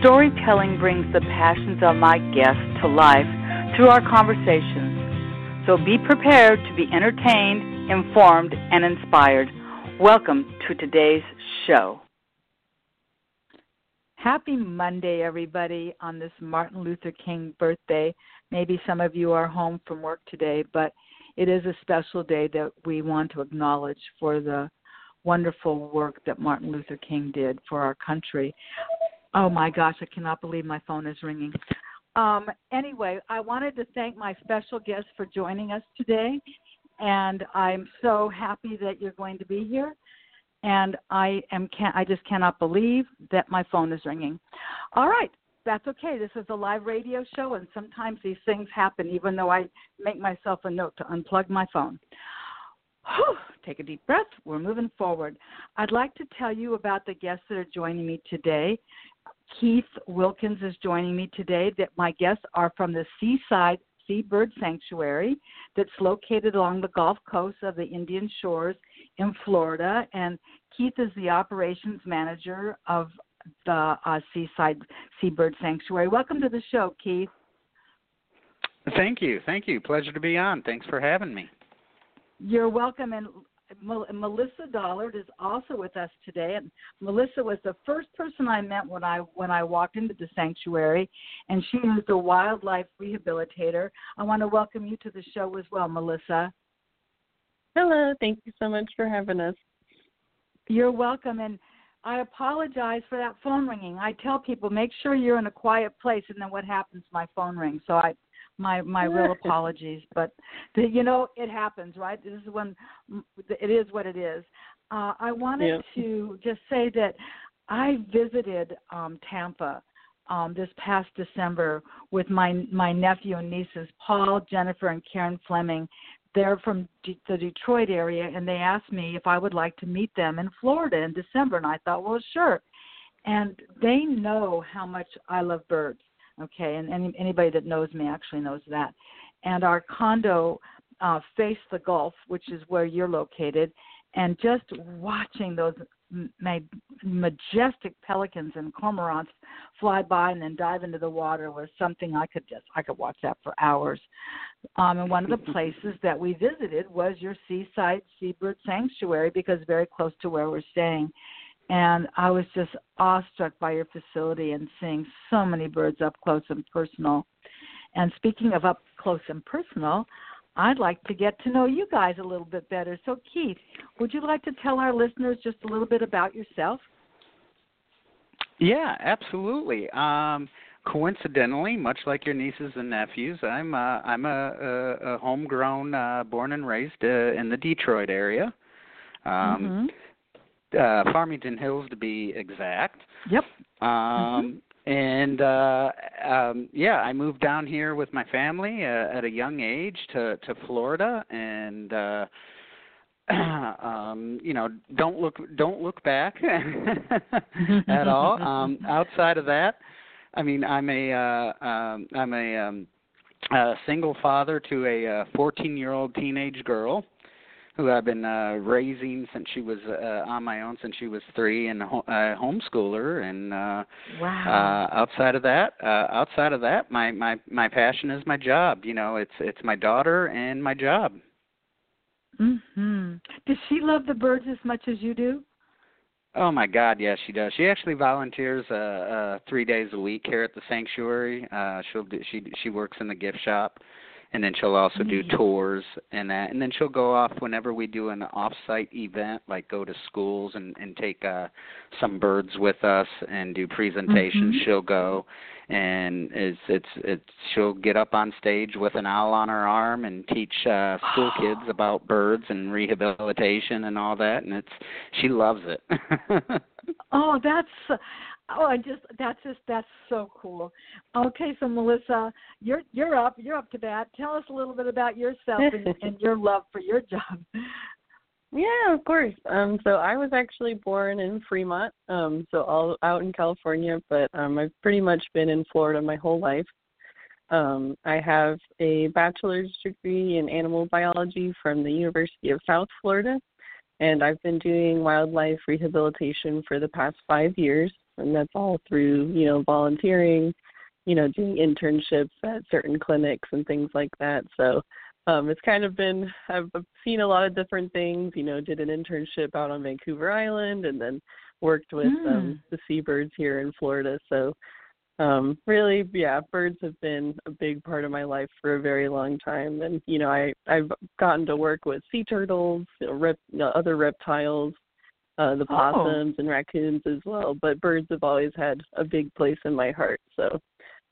Storytelling brings the passions of my guests to life through our conversations. So be prepared to be entertained, informed, and inspired. Welcome to today's show. Happy Monday, everybody, on this Martin Luther King birthday. Maybe some of you are home from work today, but it is a special day that we want to acknowledge for the wonderful work that Martin Luther King did for our country. Oh my gosh, I cannot believe my phone is ringing. Um, anyway, I wanted to thank my special guest for joining us today, and I'm so happy that you're going to be here. And I am can I just cannot believe that my phone is ringing. All right, that's okay. This is a live radio show, and sometimes these things happen, even though I make myself a note to unplug my phone. Whew, take a deep breath. We're moving forward. I'd like to tell you about the guests that are joining me today. Keith Wilkins is joining me today. That my guests are from the Seaside Seabird Sanctuary that's located along the Gulf Coast of the Indian Shores in Florida. And Keith is the operations manager of the uh, Seaside Seabird Sanctuary. Welcome to the show, Keith. Thank you. Thank you. Pleasure to be on. Thanks for having me. You're welcome. And Melissa Dollard is also with us today, and Melissa was the first person I met when I when I walked into the sanctuary, and she is a wildlife rehabilitator. I want to welcome you to the show as well, Melissa. Hello, thank you so much for having us. You're welcome, and I apologize for that phone ringing. I tell people make sure you're in a quiet place, and then what happens? My phone rings, so I my my real apologies but the, you know it happens right? This is when it is what it is. Uh i wanted yeah. to just say that i visited um tampa um this past december with my my nephew and nieces paul jennifer and karen fleming. They're from D- the detroit area and they asked me if i would like to meet them in florida in december and i thought well sure. And they know how much i love birds Okay, and any, anybody that knows me actually knows that. And our condo uh, faced the Gulf, which is where you're located, and just watching those ma- majestic pelicans and cormorants fly by and then dive into the water was something I could just I could watch that for hours. Um, and one of the places that we visited was your seaside seabird sanctuary because very close to where we're staying and I was just awestruck by your facility and seeing so many birds up close and personal. And speaking of up close and personal, I'd like to get to know you guys a little bit better. So, Keith, would you like to tell our listeners just a little bit about yourself? Yeah, absolutely. Um, coincidentally, much like your nieces and nephews, I'm uh, I'm a, a, a homegrown, uh, born and raised uh, in the Detroit area. Um, mm-hmm uh, Farmington Hills to be exact. Yep. Um, mm-hmm. And uh, um, yeah, I moved down here with my family uh, at a young age to to Florida, and uh, um, you know, don't look don't look back at all. Um, outside of that, I mean, I'm a uh, um, I'm a um, a single father to a 14 year old teenage girl who I've been uh, raising since she was uh, on my own since she was three, and a ho- uh, homeschooler. And uh, wow. uh, outside of that, uh, outside of that, my my my passion is my job. You know, it's it's my daughter and my job. Mhm. Does she love the birds as much as you do? Oh my God, yes, she does. She actually volunteers uh, uh, three days a week here at the sanctuary. Uh, she'll do, she she works in the gift shop, and then she'll also do mm-hmm. tours and that and then she'll go off whenever we do an off-site event like go to schools and and take uh some birds with us and do presentations mm-hmm. she'll go and it's it's it's she'll get up on stage with an owl on her arm and teach uh school kids about birds and rehabilitation and all that and it's she loves it oh that's Oh, I just that's just that's so cool. Okay, so Melissa, you're you're up, you're up to bat. Tell us a little bit about yourself and, and your love for your job. Yeah, of course. Um, so I was actually born in Fremont, um, so all out in California, but um, I've pretty much been in Florida my whole life. Um, I have a bachelor's degree in animal biology from the University of South Florida, and I've been doing wildlife rehabilitation for the past five years, and that's all through you know volunteering, you know doing internships at certain clinics and things like that. So um, it's kind of been I've seen a lot of different things. You know, did an internship out on Vancouver Island, and then worked with mm. um, the seabirds here in Florida. So um really yeah birds have been a big part of my life for a very long time and you know i i've gotten to work with sea turtles you know, rep, you know, other reptiles uh the oh. possums oh. and raccoons as well but birds have always had a big place in my heart so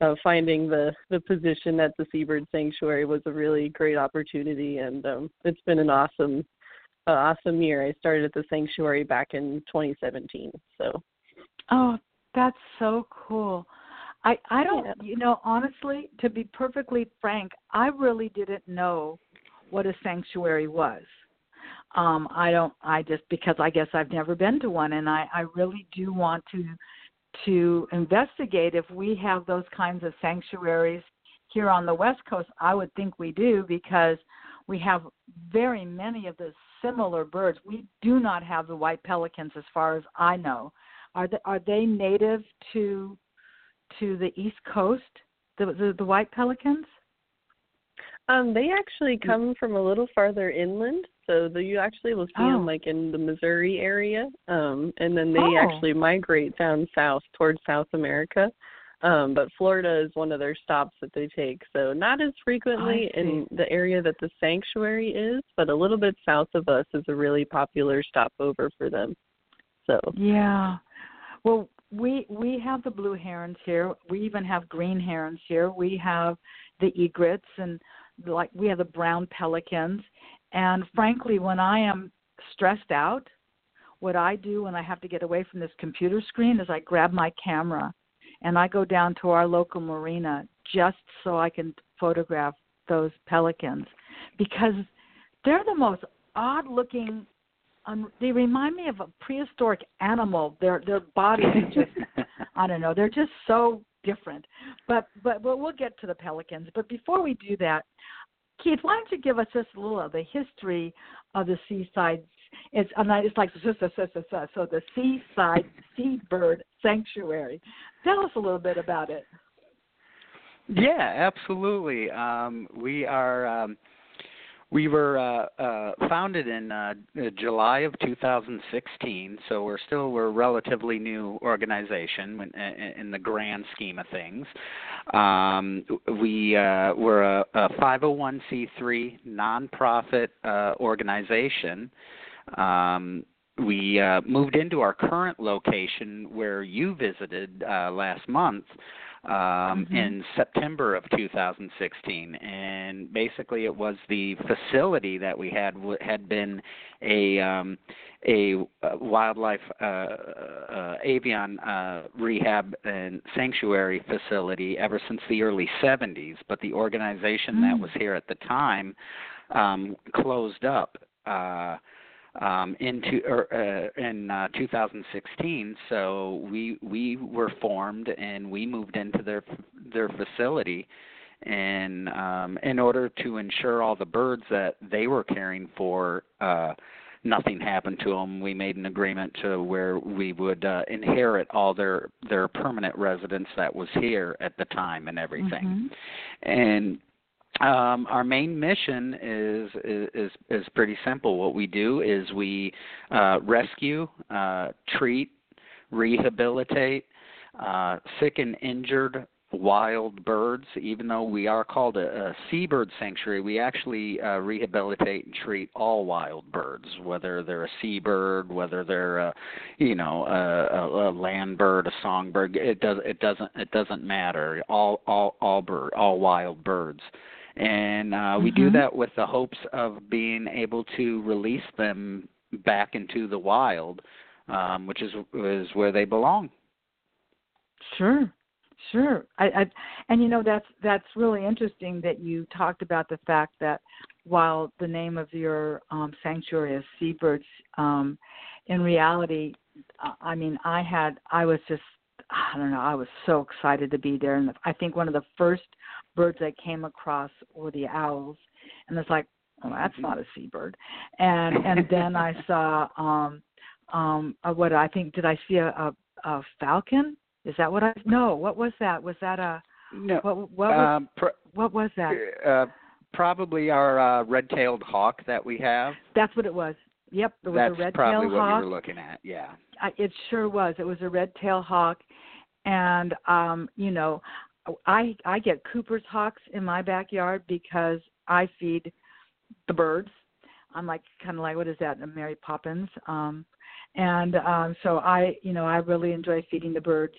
uh, finding the the position at the seabird sanctuary was a really great opportunity and um it's been an awesome uh, awesome year i started at the sanctuary back in 2017 so oh that's so cool I I don't yeah. you know honestly to be perfectly frank I really didn't know what a sanctuary was. Um I don't I just because I guess I've never been to one and I I really do want to to investigate if we have those kinds of sanctuaries here on the west coast. I would think we do because we have very many of the similar birds. We do not have the white pelicans as far as I know. Are they, are they native to to the East Coast, the the, the white pelicans? Um, they actually mm. come from a little farther inland, so the, you actually will see oh. them like in the Missouri area, um, and then they oh. actually migrate down south towards South America. Um, but Florida is one of their stops that they take, so not as frequently in the area that the sanctuary is, but a little bit south of us is a really popular stopover for them. So yeah, well, we we have the blue herons here. We even have green herons here. We have the egrets and like we have the brown pelicans. And frankly, when I am stressed out, what I do when I have to get away from this computer screen is I grab my camera and I go down to our local marina just so I can photograph those pelicans because they're the most odd looking um, they remind me of a prehistoric animal. Their their bodies are just I don't know. They're just so different. But but we'll, we'll get to the pelicans. But before we do that, Keith, why don't you give us just a little of the history of the seaside? It's it's like so, so, so, so, so, so the seaside seabird sanctuary. Tell us a little bit about it. Yeah, absolutely. Um, we are. Um, we were uh, uh, founded in uh, July of 2016, so we're still we're a relatively new organization in, the grand scheme of things. Um, we uh, we're a, a 501c3 nonprofit uh, organization. Um, we uh, moved into our current location where you visited uh, last month um, mm-hmm. in September of 2016, and basically it was the facility that we had had been a um, a uh, wildlife uh, uh, avian uh, rehab and sanctuary facility ever since the early 70s, but the organization mm. that was here at the time um, closed up. Uh, um, into er, uh, in uh, 2016. So we we were formed and we moved into their their facility, and um, in order to ensure all the birds that they were caring for. Uh, nothing happened to them. We made an agreement to where we would uh, inherit all their their permanent residence that was here at the time and everything. Mm-hmm. And um, our main mission is, is is pretty simple. What we do is we uh, rescue, uh, treat, rehabilitate uh, sick and injured wild birds. Even though we are called a, a seabird sanctuary, we actually uh, rehabilitate and treat all wild birds, whether they're a seabird, whether they're a, you know a, a, a land bird, a songbird. It does it doesn't it doesn't matter. All all all bird all wild birds and uh, we mm-hmm. do that with the hopes of being able to release them back into the wild, um, which is is where they belong. Sure, sure. I, I and you know that's that's really interesting that you talked about the fact that while the name of your um, sanctuary is Seabirds, um, in reality, I mean, I had I was just I don't know I was so excited to be there, and I think one of the first birds I came across were the owls, and it's like, oh, that's not a seabird, and and then I saw um um what I think did I see a, a, a falcon? Is that what I? No, what was that? Was that a? No. What what was, um, pr- what was that? uh, probably our uh, red-tailed hawk that we have. That's what it was. Yep, it was That's a red tail hawk. That's probably what hawk. you were looking at. Yeah. I, it sure was. It was a red tail hawk, and um, you know, I I get Cooper's hawks in my backyard because I feed the birds. I'm like kind of like what is that, a Mary Poppins? Um, and um, so I, you know, I really enjoy feeding the birds,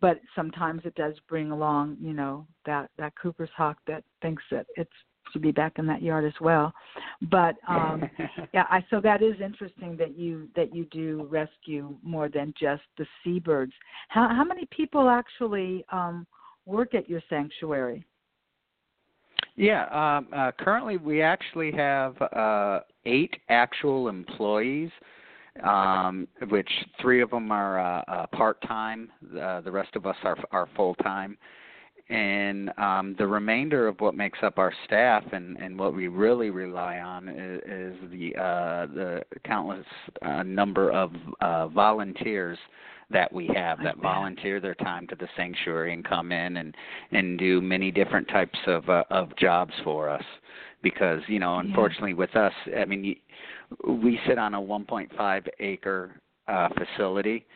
but sometimes it does bring along, you know, that that Cooper's hawk that thinks that it's to be back in that yard as well. But um, yeah, I so that is interesting that you that you do rescue more than just the seabirds. How how many people actually um, work at your sanctuary? Yeah, um, uh, currently we actually have uh, eight actual employees, um, which three of them are uh, uh, part time. Uh, the rest of us are are full time, and um, the remainder of what makes up our staff and, and what we really rely on is, is the uh, the countless uh, number of uh, volunteers that we have that volunteer their time to the sanctuary and come in and and do many different types of uh, of jobs for us. Because you know unfortunately with us i mean y- we sit on a 1.5 acre uh facility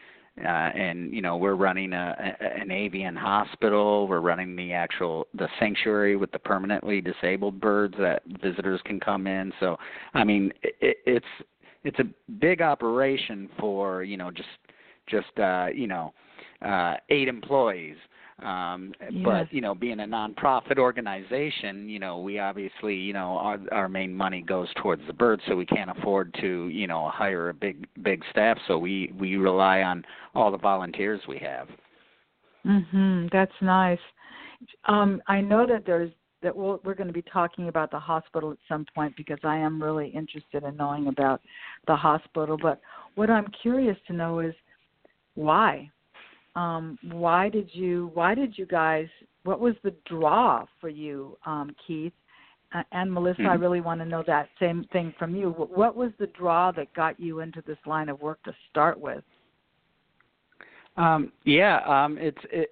uh and you know we're running a, a an avian hospital we're running the actual the sanctuary with the permanently disabled birds that visitors can come in so i mean it, it's it's a big operation for you know just just uh, you know uh, eight employees. Um, Yes. But you know, being a nonprofit organization, you know, we obviously, you know, our our main money goes towards the birds, so we can't afford to, you know, hire a big big staff. So we we rely on all the volunteers we have. Mhm. That's nice. Um, I know that there's that we'll, we're going to be talking about the hospital at some point because I am really interested in knowing about the hospital. But what I'm curious to know is why. Um, why did you? Why did you guys? What was the draw for you, um, Keith? Uh, and Melissa, I Mhm. really want to know that same thing from you. Wh- What was the draw that got you into this line of work to start with? Um, yeah, um, it's it,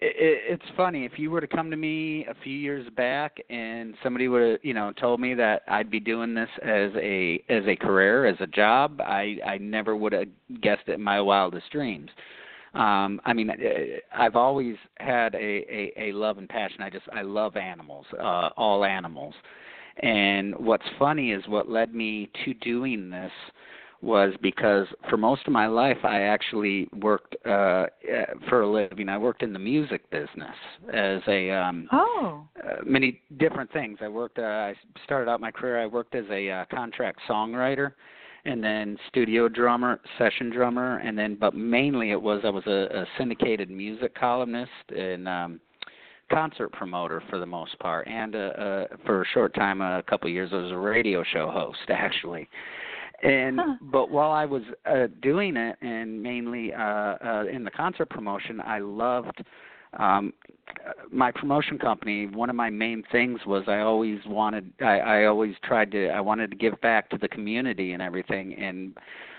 it. It's funny if you were to come to me a few years back and somebody would have, you know, told me that I'd be doing this as a as a career, as a job, I I never would have guessed it in my wildest dreams. Um, I mean, I've always had a, a a love and passion. I just I love animals, uh, all animals. And what's funny is what led me to doing this was because for most of my life I actually worked uh eh, for a living. I worked in the music business as a um Oh, uh, many different things. I worked uh, I started out my career I worked as a uh, contract songwriter and then studio drummer, session drummer and then but mainly it was I was a, a syndicated music columnist and um concert promoter for the most part and uh, uh for a short time a couple of years I was a radio show host actually and Huh. but while I was uh doing it and mainly uh uh in the concert promotion I loved um my promotion company one of my main things was I always wanted I I always tried to I wanted to give back to the community and everything. And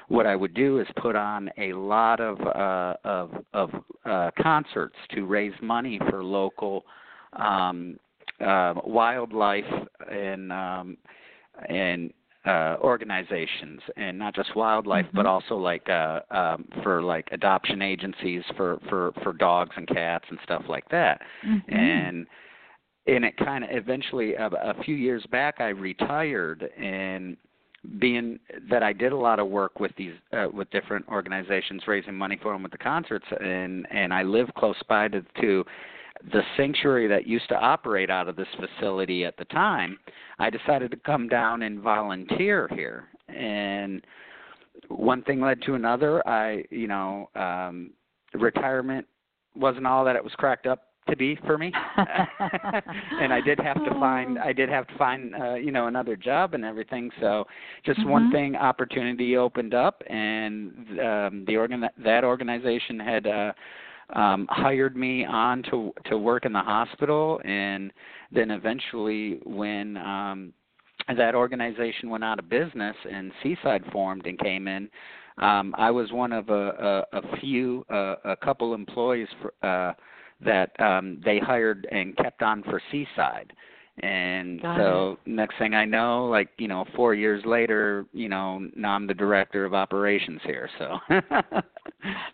what I would do is put on a lot of uh of of uh concerts to raise money for local um uh wildlife and um and uh organizations and not just wildlife but Mhm. also like uh um for like adoption agencies for for for dogs and cats and stuff like that Mhm. and and it kind of eventually a, a few years back I retired and being that I did a lot of work with these uh, with different organizations raising money for them with the concerts and and I live close by to to the sanctuary that used to operate out of this facility at the time I decided to come down and volunteer here. And one thing led to another. I you know um retirement wasn't all that it was cracked up to be for me. And i did have to find i did have to find uh you know another job and everything. So just Mhm. one thing opportunity opened up and um the organ that organization had uh um hired me on to to work in the hospital and then eventually when um that organization went out of business and Seaside formed and came in um I was one of a a, a few uh, a couple employees for uh that um they hired and kept on for Seaside. And Got so next thing I know, like, you know, four years later, you know, now I'm the director of operations here. So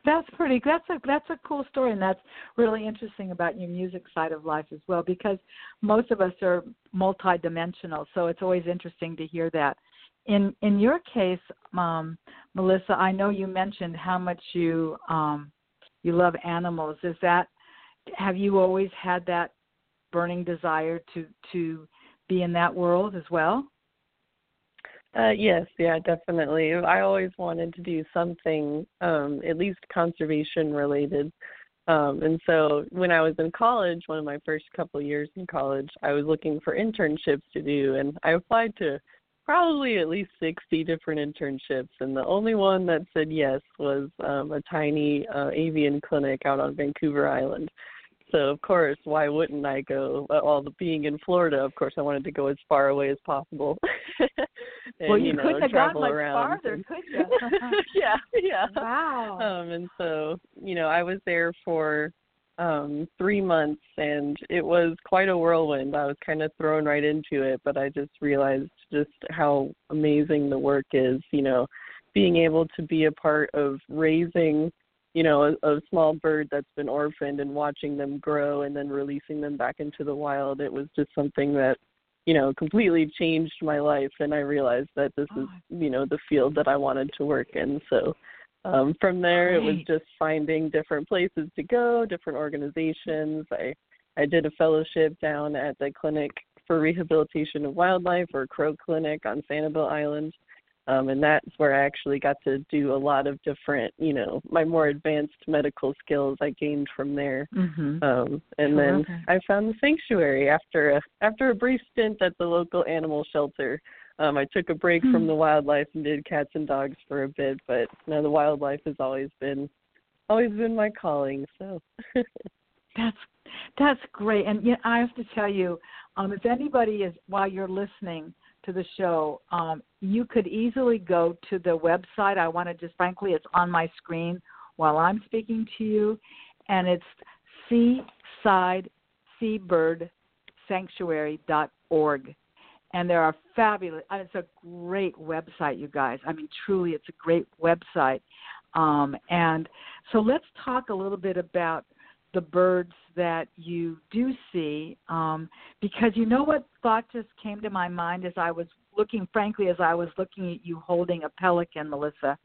That's pretty. That's a that's a cool story, and that's really interesting about your music side of life as well. Because most of us are multidimensional, so it's always interesting to hear that. In in your case, um, Melissa, I know you mentioned how much you um, you love animals. Is that have you always had that burning desire to to be in that world as well? Uh, yes, yeah, definitely. I always wanted to do something, um, at least conservation related. Um, and so when I was in college, one of my first couple years in college, I was looking for internships to do, and I applied to probably at least 60 different internships, and the only one that said yes was um, a tiny uh, avian clinic out on Vancouver Island. So of course, why wouldn't I go? All the being in Florida, of course, I wanted to go as far away as possible. and, well, you, know, couldn't have gone travel much around farther, and- could you? yeah, yeah. wow. Um, and so, you know, I was there for um three months and it was quite a whirlwind. I was kind of thrown right into it, but I just realized just how amazing the work is, you know, being able to be a part of raising you know a, a small bird that's been orphaned and watching them grow and then releasing them back into the wild it was just something that you know completely changed my life and i realized that this is you know the field that i wanted to work in. So um from there it was just finding different places to go different organizations. I i did a fellowship down at the clinic for rehabilitation of wildlife or crow clinic on sanibel island um, and that's where I actually got to do a lot of different, you know, my more advanced medical skills I gained from there. Mhm. Um, and then. I found the sanctuary after a after a brief stint at the local animal shelter. Um, I took a break Hmm. from the wildlife and did cats and dogs for a bit, but you know, the wildlife has always been always been my calling. So That's that's great, and yeah, I have to tell you, um, if anybody is while you're listening to the show, um, you could easily go to the website. I want to just frankly, it's on my screen while I'm speaking to you, and it's Seaside Seabird Sanctuary.org. And there are fabulous. It's a great website, you guys. I mean, truly, it's a great website. Um, and so let's talk a little bit about the birds that you do see um, because you know what thought just came to my mind as I was looking, frankly, as I was looking at you holding a pelican, Melissa.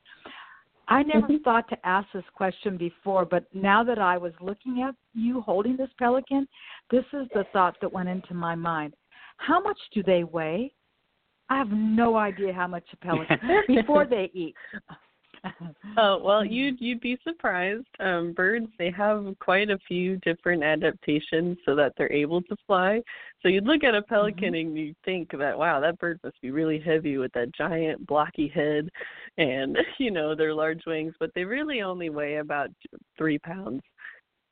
I never Mhm. thought to ask this question before, but now that I was looking at you holding this pelican, this is the thought that went into my mind. How much do they weigh? I have no idea how much a pelican before they eat. Oh well, you'd you'd be surprised. Um, birds they have quite a few different adaptations so that they're able to fly. So you'd look at a pelican and you think that wow, that bird must be really heavy with that giant blocky head, and you know their large wings. But they really only weigh about three pounds,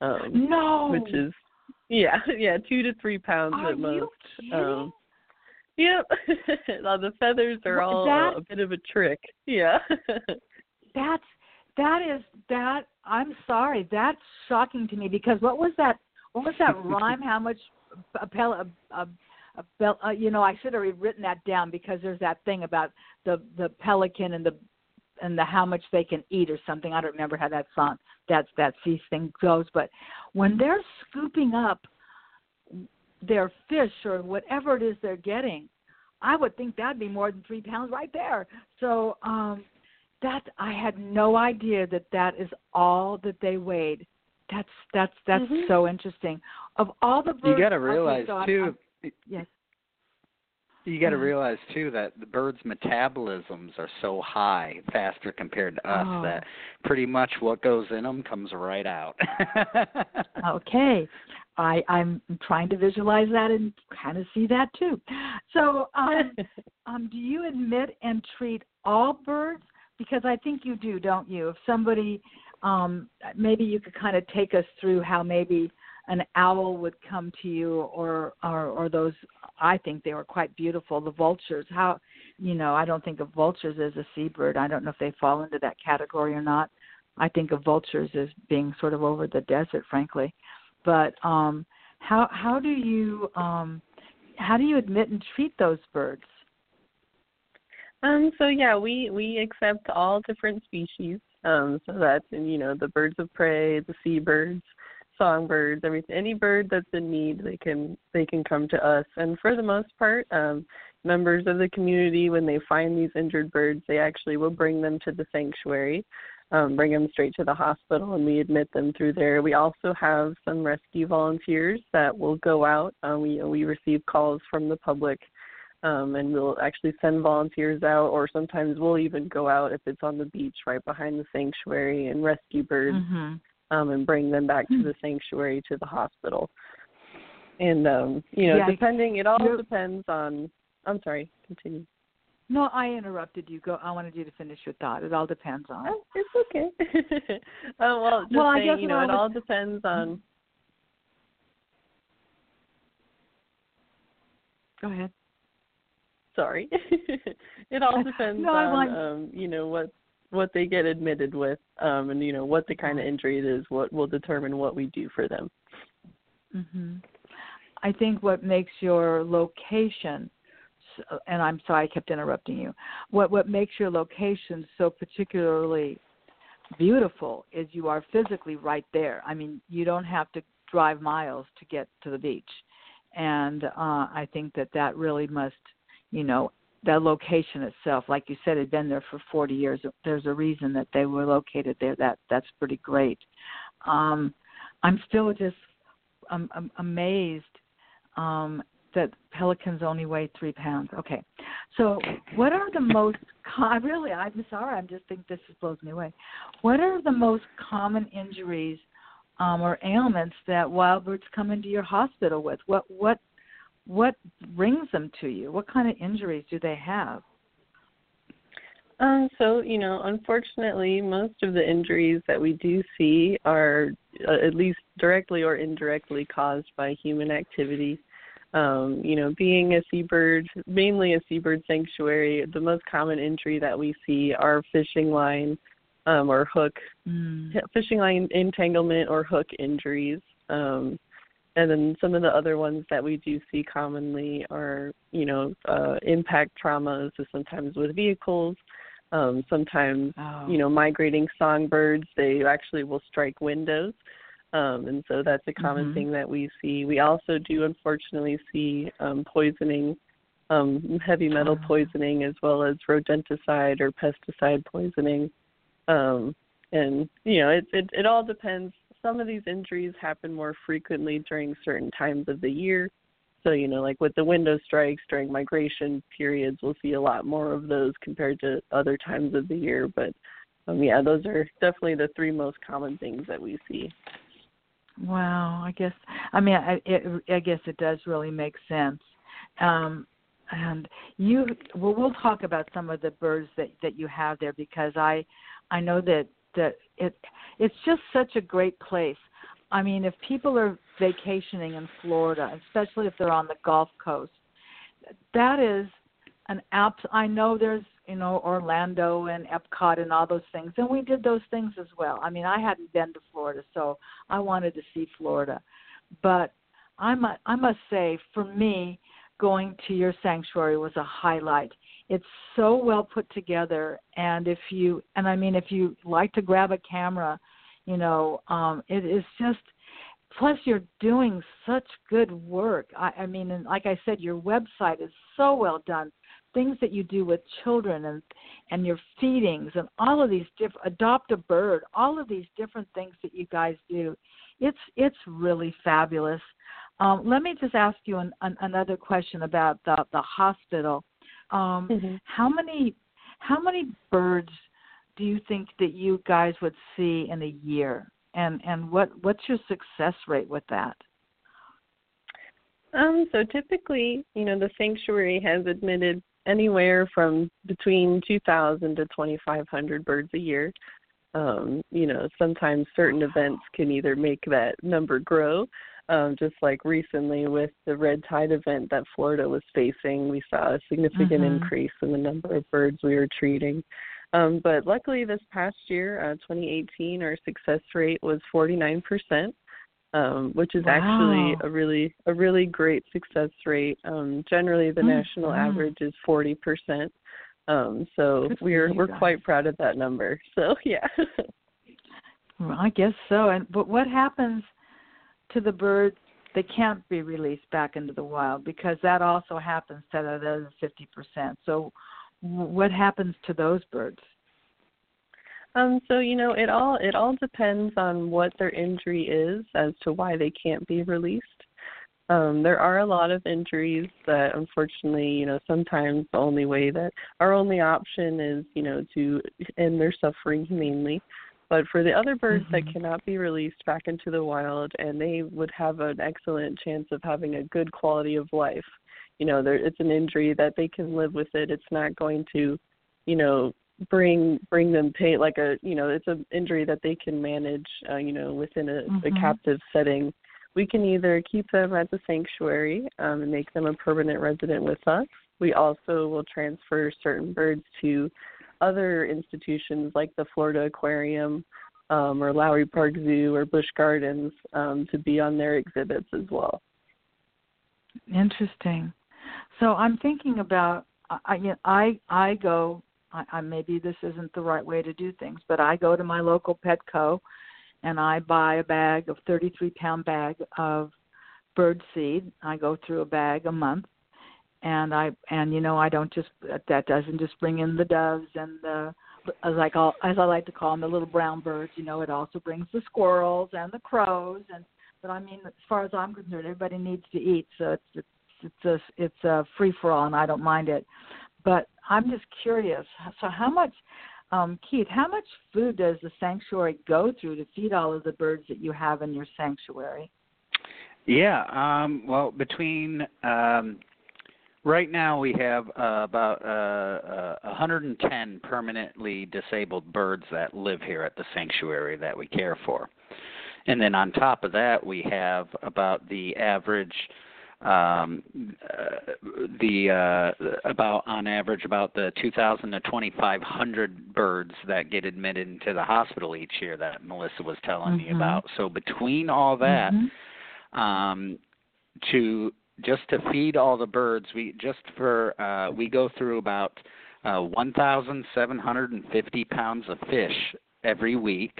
um, no, which is yeah yeah two to three pounds are at most. Um, Yep. Now, the feathers are all that- a bit of a trick. Yeah. That's that is that. I'm sorry. That's shocking to me because what was that? What was that rhyme? How much a pel a, a, a bel, uh, you know, I should have written that down because there's that thing about the the pelican and the and the how much they can eat or something. I don't remember how that song that's that Seuss thing goes, but when they're scooping up their fish or whatever it is they're getting, I would think that'd be more than three pounds right there. So um that I had no idea that that is all that they weighed. That's that's that's Mhm. so interesting. Of all the birds, you got to okay, realize so I'm- too I'm- yes. you got to realize too that the birds' metabolisms are so high, faster compared to us, Oh. that pretty much what goes in them comes right out. okay i i'm trying to visualize that and kind of see that too so um um do you admit and treat all birds because i think you do don't you? If somebody um maybe you could kind of take us through how maybe an owl would come to you or or or those i think they were quite beautiful the vultures. How you know i don't think of vultures as a seabird. I don't know if they fall into that category or not. I think of vultures as being sort of over the desert frankly. But um how how do you um how do you admit and treat those birds Um, so yeah, we we accept all different species. Um, so that's you know the birds of prey, the seabirds, songbirds, everything. Any bird that's in need, they can they can come to us. And for the most part, um, members of the community, when they find these injured birds, they actually will bring them to the sanctuary, um, bring them straight to the hospital, and we admit them through there. We also have some rescue volunteers that will go out. Uh, we we receive calls from the public um, and we'll actually send volunteers out, or sometimes we'll even go out if it's on the beach right behind the sanctuary and rescue birds mhm um, and bring them back to Hmm. the sanctuary to the hospital. And um, you know, Yeah, depending, it all depends on. I'm sorry, continue. no i interrupted you go i wanted you to finish your thought it all depends on Oh, it's okay. uh, well, just Well, I guess you know, it was- all depends on. go ahead Sorry, it all depends No, on um, you know what what they get admitted with, um, and you know what the kind of injury it is. What will determine what we do for them. hmm I think what makes your location, and I'm sorry I kept interrupting you. What what makes your location so particularly beautiful is you are physically right there. I mean, you don't have to drive miles to get to the beach, and uh, I think that that really must, you know, that location itself, like you said, had been there for 40 years. There's a reason that they were located there. That that's pretty great. Um, I'm still just I'm, I'm amazed um, that pelicans only weigh three pounds. Okay, so what are the most? Co- I really, I'm sorry, I just think this just blows me away. What are the most common injuries um, or ailments that wild birds come into your hospital with? What what what brings them to you? What kind of injuries do they have? Um, so you know, unfortunately, most of the injuries that we do see are uh, at least directly or indirectly caused by human activity. Um, you know, being a seabird, mainly a seabird sanctuary, the most common injury that we see are fishing line um, or hook, Mm. fishing line entanglement or hook injuries. Um, and then some of the other ones that we do see commonly are, you know, uh, impact traumas, so sometimes with vehicles, um, sometimes Oh. you know, migrating songbirds, they actually will strike windows. Um, and so that's a common Mhm. thing that we see. We also do unfortunately see um, poisoning, um, heavy metal Ah. poisoning, as well as rodenticide or pesticide poisoning. Um, and you know, it, it it all depends. Some of these injuries happen more frequently during certain times of the year. So, you know, like with the window strikes during migration periods, we'll see a lot more of those compared to other times of the year. But um, yeah, those are definitely the three most common things that we see. Wow, I guess I mean I it, I guess it does really make sense. Um and you well we'll talk about some of the birds that that you have there because I I know that that it it's just such a great place. I mean, if people are vacationing in Florida, especially if they're on the Gulf Coast, that is an app. I know there's you know Orlando and Epcot and all those things, and we did those things as well. I mean, I hadn't been to Florida, so I wanted to see Florida, but I must I must say for me, going to your sanctuary was a highlight. It's so well put together, and if you and I mean if you like to grab a camera, you know, um, it is just plus you're doing such good work. I i mean and like i said your website is so well done. Things that you do with children and and your feedings and all of these different adopt a bird all of these different things that you guys do it's it's really fabulous. Um, let me just ask you an, an, another question about the the hospital. Um, Mhm. How many how many birds do you think that you guys would see in a year, and and what what's your success rate with that? Um, so typically, you know, the sanctuary has admitted anywhere from between 2,000 to 2,500 birds a year. Um, you know, sometimes certain events can either make that number grow. Um, just like recently with the red tide event that Florida was facing, we saw a significant Mhm. increase in the number of birds we were treating. Um, but luckily, this past year, uh, 2018, our success rate was 49% um, which is actually a really a really great success rate. Um, generally, the Mm, national average is forty percent. Um, so Good we're we're guys. quite proud of that number. So yeah. Well, I guess so. And but what happens to the birds they can't be released back into the wild? Because that also happens to the other fifty percent. So, what happens to those birds? Um, so you know, it all it all depends on what their injury is as to why they can't be released. Um, there are a lot of injuries that unfortunately, you know, sometimes the only way that our only option is, you know, to end their suffering humanely. But for the other birds that Mhm. cannot be released back into the wild and they would have an excellent chance of having a good quality of life. You know, there it's an injury that they can live with it. It's not going to, you know, bring bring them pain like a you know it's an injury that they can manage uh, you know within a, a Mhm. captive setting we can either keep them at the sanctuary um, and make them a permanent resident with us we also will transfer certain birds to other institutions like the florida aquarium um, or lowry park zoo or busch gardens um, to be on their exhibits as well Interesting. So I'm thinking about I I I go I, I maybe this isn't the right way to do things, but I go to my local Petco and I buy a bag of 33 pound bag of bird seed. I go through a bag a month and I and you know I don't just that doesn't just bring in the doves and the as I call as I like to call them the little brown birds. You know, it also brings the squirrels and the crows and but I mean, as far as I'm concerned, everybody needs to eat, so it's it's it's a it's a free for all, and I don't mind it. But I'm just curious. So, how much, um, Keith? How much food does the sanctuary go through to feed all of the birds that you have in your sanctuary? Yeah, um, well, between um, right now we have uh, about uh, uh, 110 permanently disabled birds that live here at the sanctuary that we care for, and then on top of that we have about the average. Um, uh, the uh, about on average about the 2,000 to 2,500 birds that get admitted into the hospital each year that Melissa was telling me Mhm. about. So between all that, Mhm. um, to just to feed all the birds we just for uh we go through about uh 1750 pounds of fish every week.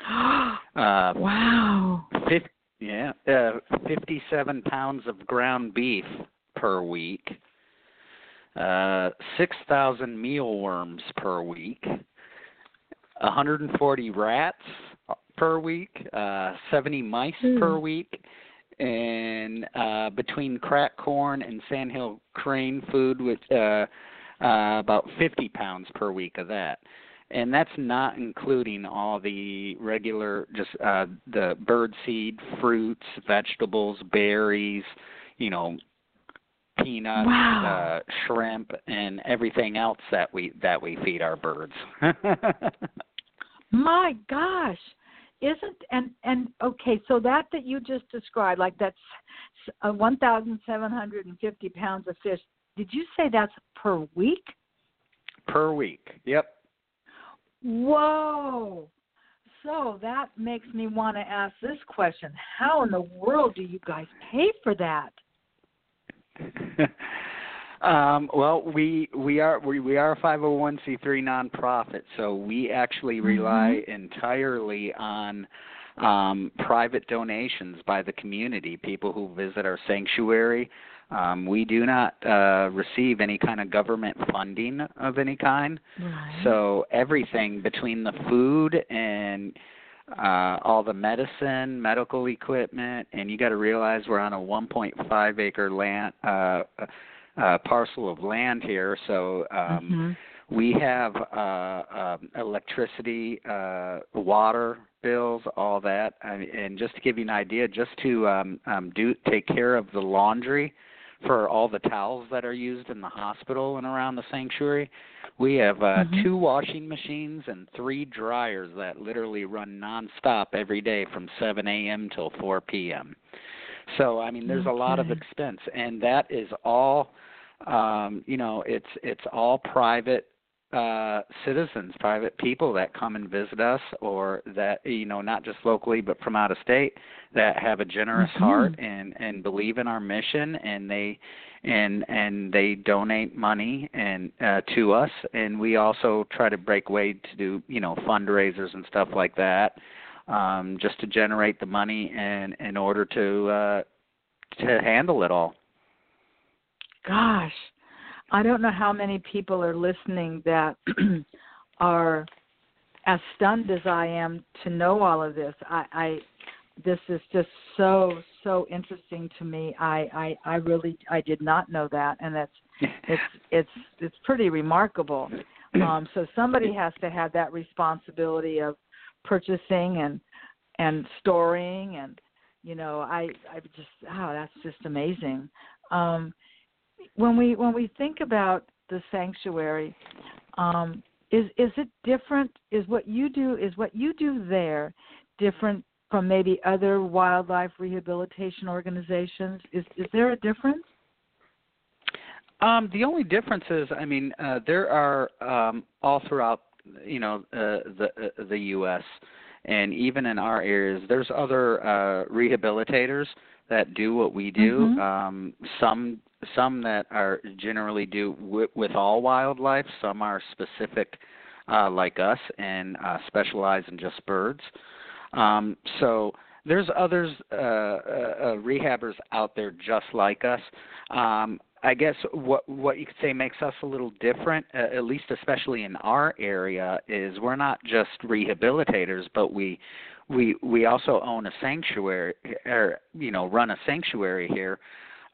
Uh wow. 50, yeah uh 57 pounds of ground beef per week. Uh 6000 mealworms per week. 140 rats per week. Uh 70 mice per week and uh between crack corn and sandhill crane food which uh uh about 50 pounds per week of that and that's not including all the regular just uh the bird seed fruits vegetables berries you know peanuts Wow. uh shrimp and everything else that we that we feed our birds My gosh. Isn't and and okay, so that that you just described, like that's uh, 1,750 pounds of fish. Did you say that's per week? per week yep Whoa. So that makes me want to ask this question. How in the world do you guys pay for that? um, well, we we are we, we are a 501c3 nonprofit, so we actually rely entirely on um, private donations by the community, people who visit our sanctuary. Um, we do not uh, receive any kind of government funding of any kind. Right. So everything between the food and uh, all the medicine, medical equipment, and you got to realize we're on a 1.5 acre land uh, uh, parcel of land here, so um, Mhm. we have uh, um, electricity, uh, water bills, all that. And just to give you an idea, just to um, um, do take care of the laundry for all the towels that are used in the hospital and around the sanctuary, we have uh, Mhm. two washing machines and three dryers that literally run nonstop every day from 7 a.m. till 4 p.m. So I mean, there's a lot of expense, and that is all. Um, you know, it's it's all private uh citizens private people that come and visit us or that you know not just locally but from out of state that have a generous Mhm. heart and and believe in our mission and they and and they donate money and uh to us and we also try to break away to do you know fundraisers and stuff like that um just to generate the money and in order to uh to handle it all Gosh, I don't know how many people are listening that are as stunned as I am to know all of this. I, I this is just so so interesting to me. I, I I really I did not know that, and that's it's it's it's pretty remarkable. Um, so somebody has to have that responsibility of purchasing and and storing and you know I I just wow that's just amazing. Um, when we when we think about the sanctuary, um, is is it different? Is what you do is what you do there different from maybe other wildlife rehabilitation organizations? Is is there a difference? Um, the only difference is, I mean, uh, there are um, all throughout, you know, uh, the uh, the U.S. and even in our areas, there's other uh, rehabilitators that do what we do. Mhm. Um, some some that are generally do with, with all wildlife. Some are specific, uh, like us, and uh, specialize in just birds. Um, so there's others uh, uh, uh, rehabbers out there just like us. Um, I guess what what you could say makes us a little different, uh, at least especially in our area, is we're not just rehabilitators, but we we we also own a sanctuary, or you know, run a sanctuary here,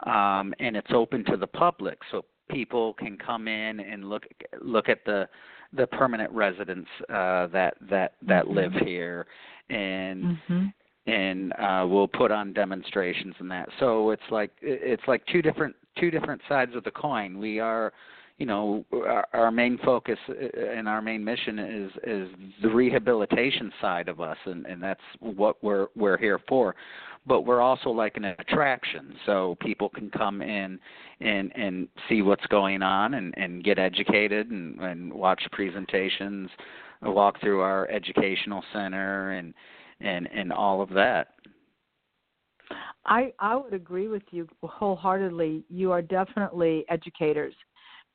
um, and it's open to the public, so people can come in and look look at the the permanent residents uh, that that that Mhm. live here, and Mm-hmm. and uh we'll put on demonstrations and that so it's like it's like two different two different sides of the coin we are you know our, our main focus uh, and our main mission is is the rehabilitation side of us and and that's what we're we're here for but we're also like an attraction so people can come in and and see what's going on and and get educated and and watch presentations walk through our educational center and and and all of that. I I would agree with you wholeheartedly. You are definitely educators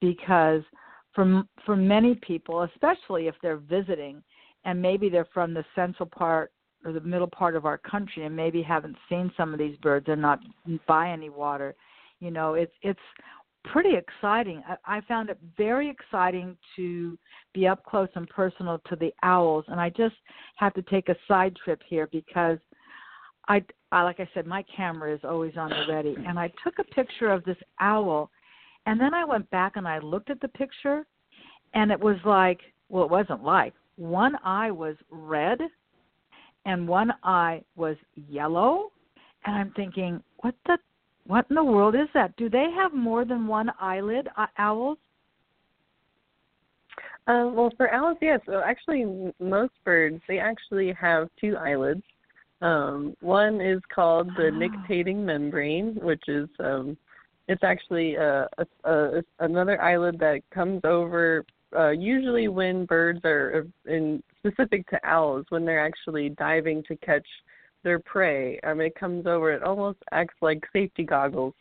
because for for many people, especially if they're visiting and maybe they're from the central part or the middle part of our country and maybe haven't seen some of these birds and not by any water, you know, it's it's pretty exciting. I, I found it very exciting to be up close and personal to the owls, and I just have to take a side trip here because I, I like I said, my camera is always on the ready, and I took a picture of this owl, and then I went back and I looked at the picture, and it was like, well, it wasn't like one eye was red, and one eye was yellow, and I'm thinking, what the what in the world is that? Do they have more than one eyelid, uh, owls? Uh, well, for owls, yes. So actually, most birds they actually have two eyelids. Um, one is called the Oh. nictitating membrane, which is um, it's actually a, a, a, another eyelid that comes over uh, usually when birds are in specific to owls when they're actually diving to catch their prey. Um, it comes over. It almost acts like safety goggles,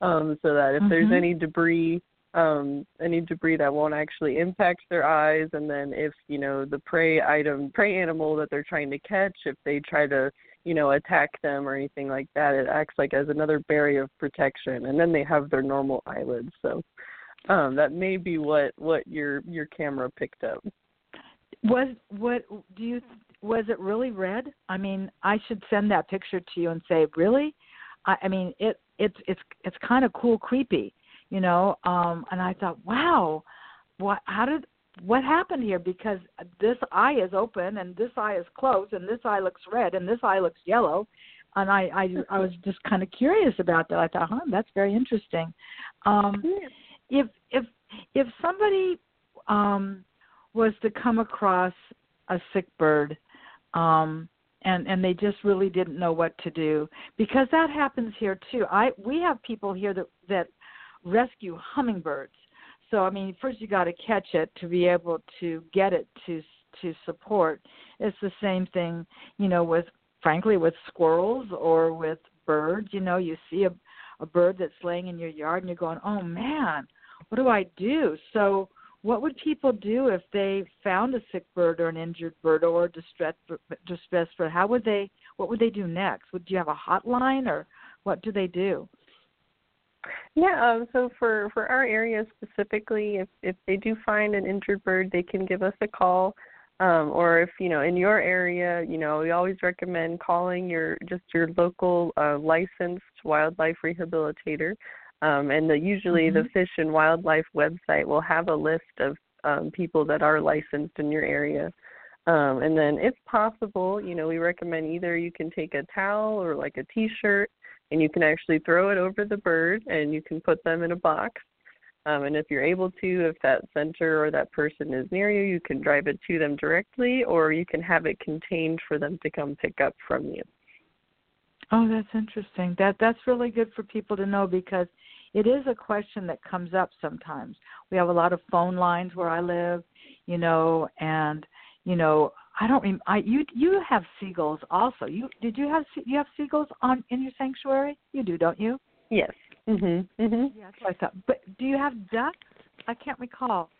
um, so that if there's Mhm. any debris um any debris that won't actually impact their eyes. And then if you know the prey item prey animal that they're trying to catch if they try to you know attack them or anything like that it acts like as another barrier of protection. And then they have their normal eyelids. So um that may be what what your your camera picked up. Was what do you was it really red? I mean, I should send that picture to you and say, really? I, I mean, it it's it's it's kind of cool, creepy, you know. Um, and I thought, wow, what? How did what happened here? Because this eye is open and this eye is closed and this eye looks red and this eye looks yellow, and I I I was just kind of curious about that. I thought, huh, that's very interesting. Um, if if if somebody um, was to come across a sick bird, um, and and they just really didn't know what to do because that happens here too. I we have people here that that rescue hummingbirds. So I mean, first you got to catch it to be able to get it to to support. It's the same thing, you know, with frankly with squirrels or with birds. You know, you see a a bird that's laying in your yard and you're going, "Oh man, what do I do?" So what would people do if they found a sick bird or an injured bird or a distressed distressed bird? How would they? What would they do next? Would you have a hotline or what do they do? Yeah, um, so for for our area specifically, if if they do find an injured bird, they can give us a call. Um, or if you know in your area, you know we always recommend calling your just your local uh, licensed wildlife rehabilitator. Um, and the, usually mm-hmm. the Fish and Wildlife website will have a list of um, people that are licensed in your area. Um, and then, if possible, you know, we recommend either you can take a towel or like a T-shirt, and you can actually throw it over the bird, and you can put them in a box. Um, and if you're able to, if that center or that person is near you, you can drive it to them directly, or you can have it contained for them to come pick up from you. Oh, that's interesting. That that's really good for people to know because it is a question that comes up sometimes. We have a lot of phone lines where I live, you know, and you know, I don't. Rem- I you you have seagulls also. You did you have you have seagulls on in your sanctuary? You do, don't you? Yes. Mhm. Mhm. Yeah, that's what I thought. But do you have ducks? I can't recall.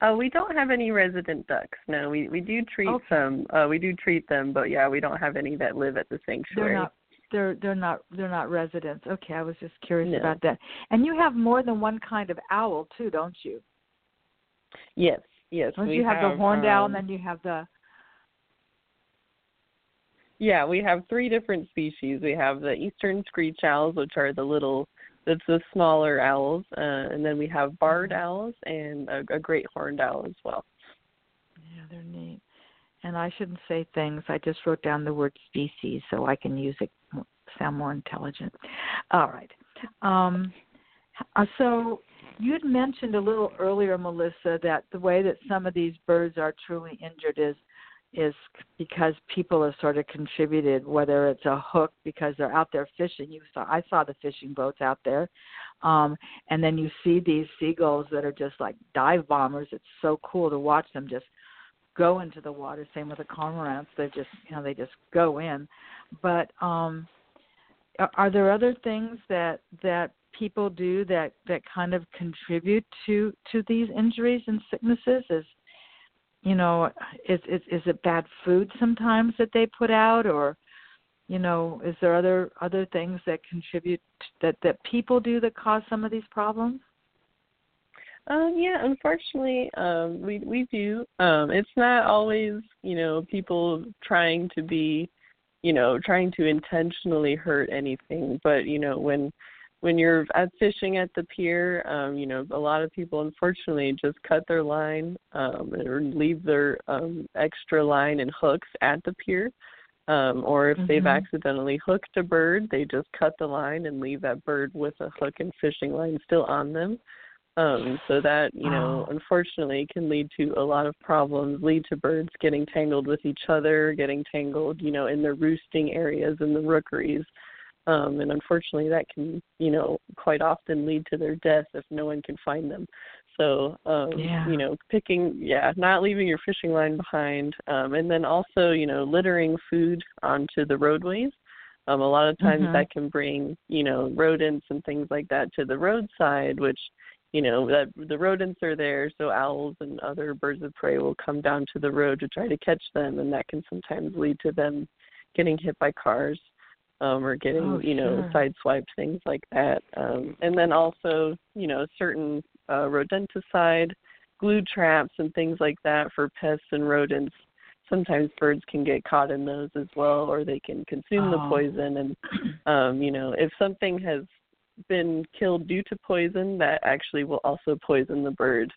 Uh, we don't have any resident ducks. No, we we do treat okay. some. Uh, we do treat them, but yeah, we don't have any that live at the sanctuary. They're not they're they're not they're not residents. Okay, I was just curious no. about that. And you have more than one kind of owl too, don't you? Yes, yes. Don't we you have, have the horned um, owl and then you have the Yeah, we have three different species. We have the eastern screech owls, which are the little that's the smaller owls, uh, and then we have barred Mm-hmm. owls and a, a great horned owl as well. Yeah, they're neat. And I shouldn't say things. I just wrote down the word species so I can use it sound more intelligent. All right. Um, uh, so you had mentioned a little earlier, Melissa, that the way that some of these birds are truly injured is is because people have sort of contributed, whether it's a hook because they're out there fishing. You saw I saw the fishing boats out there, um, and then you see these seagulls that are just like dive bombers. It's so cool to watch them just go into the water. Same with the cormorants; they just you know they just go in. But um, are there other things that that people do that that kind of contribute to to these injuries and sicknesses? Is you know is is is it bad food sometimes that they put out or you know is there other other things that contribute that that people do that cause some of these problems? Um yeah unfortunately um we we do. Um it's not always you know people trying to be you know trying to intentionally hurt anything but you know when when you're at fishing at the pier, um, you know, a lot of people unfortunately just cut their line um, or leave their um, extra line and hooks at the pier. Um, or if mm-hmm. they've accidentally hooked a bird, they just cut the line and leave that bird with a hook and fishing line still on them. Um, so that, you know, Oh. unfortunately can lead to a lot of problems, lead to birds getting tangled with each other, getting tangled, you know, in their roosting areas in the rookeries um, and unfortunately that can you know quite often lead to their death if no one can find them so um Yeah. you know picking yeah not leaving your fishing line behind um and then also you know littering food onto the roadways um a lot of times Mhm. that can bring you know rodents and things like that to the roadside which you know that the rodents are there so owls and other birds of prey will come down to the road to try to catch them and that can sometimes lead to them getting hit by cars um, or getting Oh, you know sure. sideswiped things like that. Um, and then also you know certain uh, rodenticide, glue traps, and things like that for pests and rodents sometimes birds can get caught in those as well, or they can consume Oh. the poison. And um, you know, if something has been killed due to poison, that actually will also poison the bird.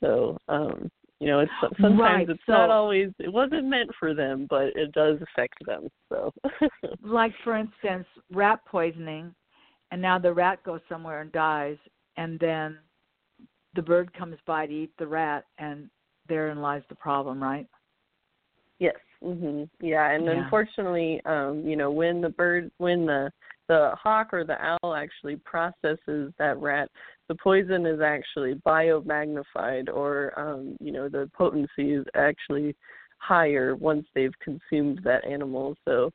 So um, you know, it's sometimes Right, it's not always it wasn't meant for them, but it does affect them. So like for instance, rat poisoning, and now the rat goes somewhere and dies, and then the bird comes by to eat the rat, and therein lies the problem, right? Yes. Mhm. Yeah, and Yeah. unfortunately, um, you know, when the bird when the the hawk or the owl actually processes that rat, the poison is actually biomagnified or um, you know, the potency is actually higher once they've consumed that animal. So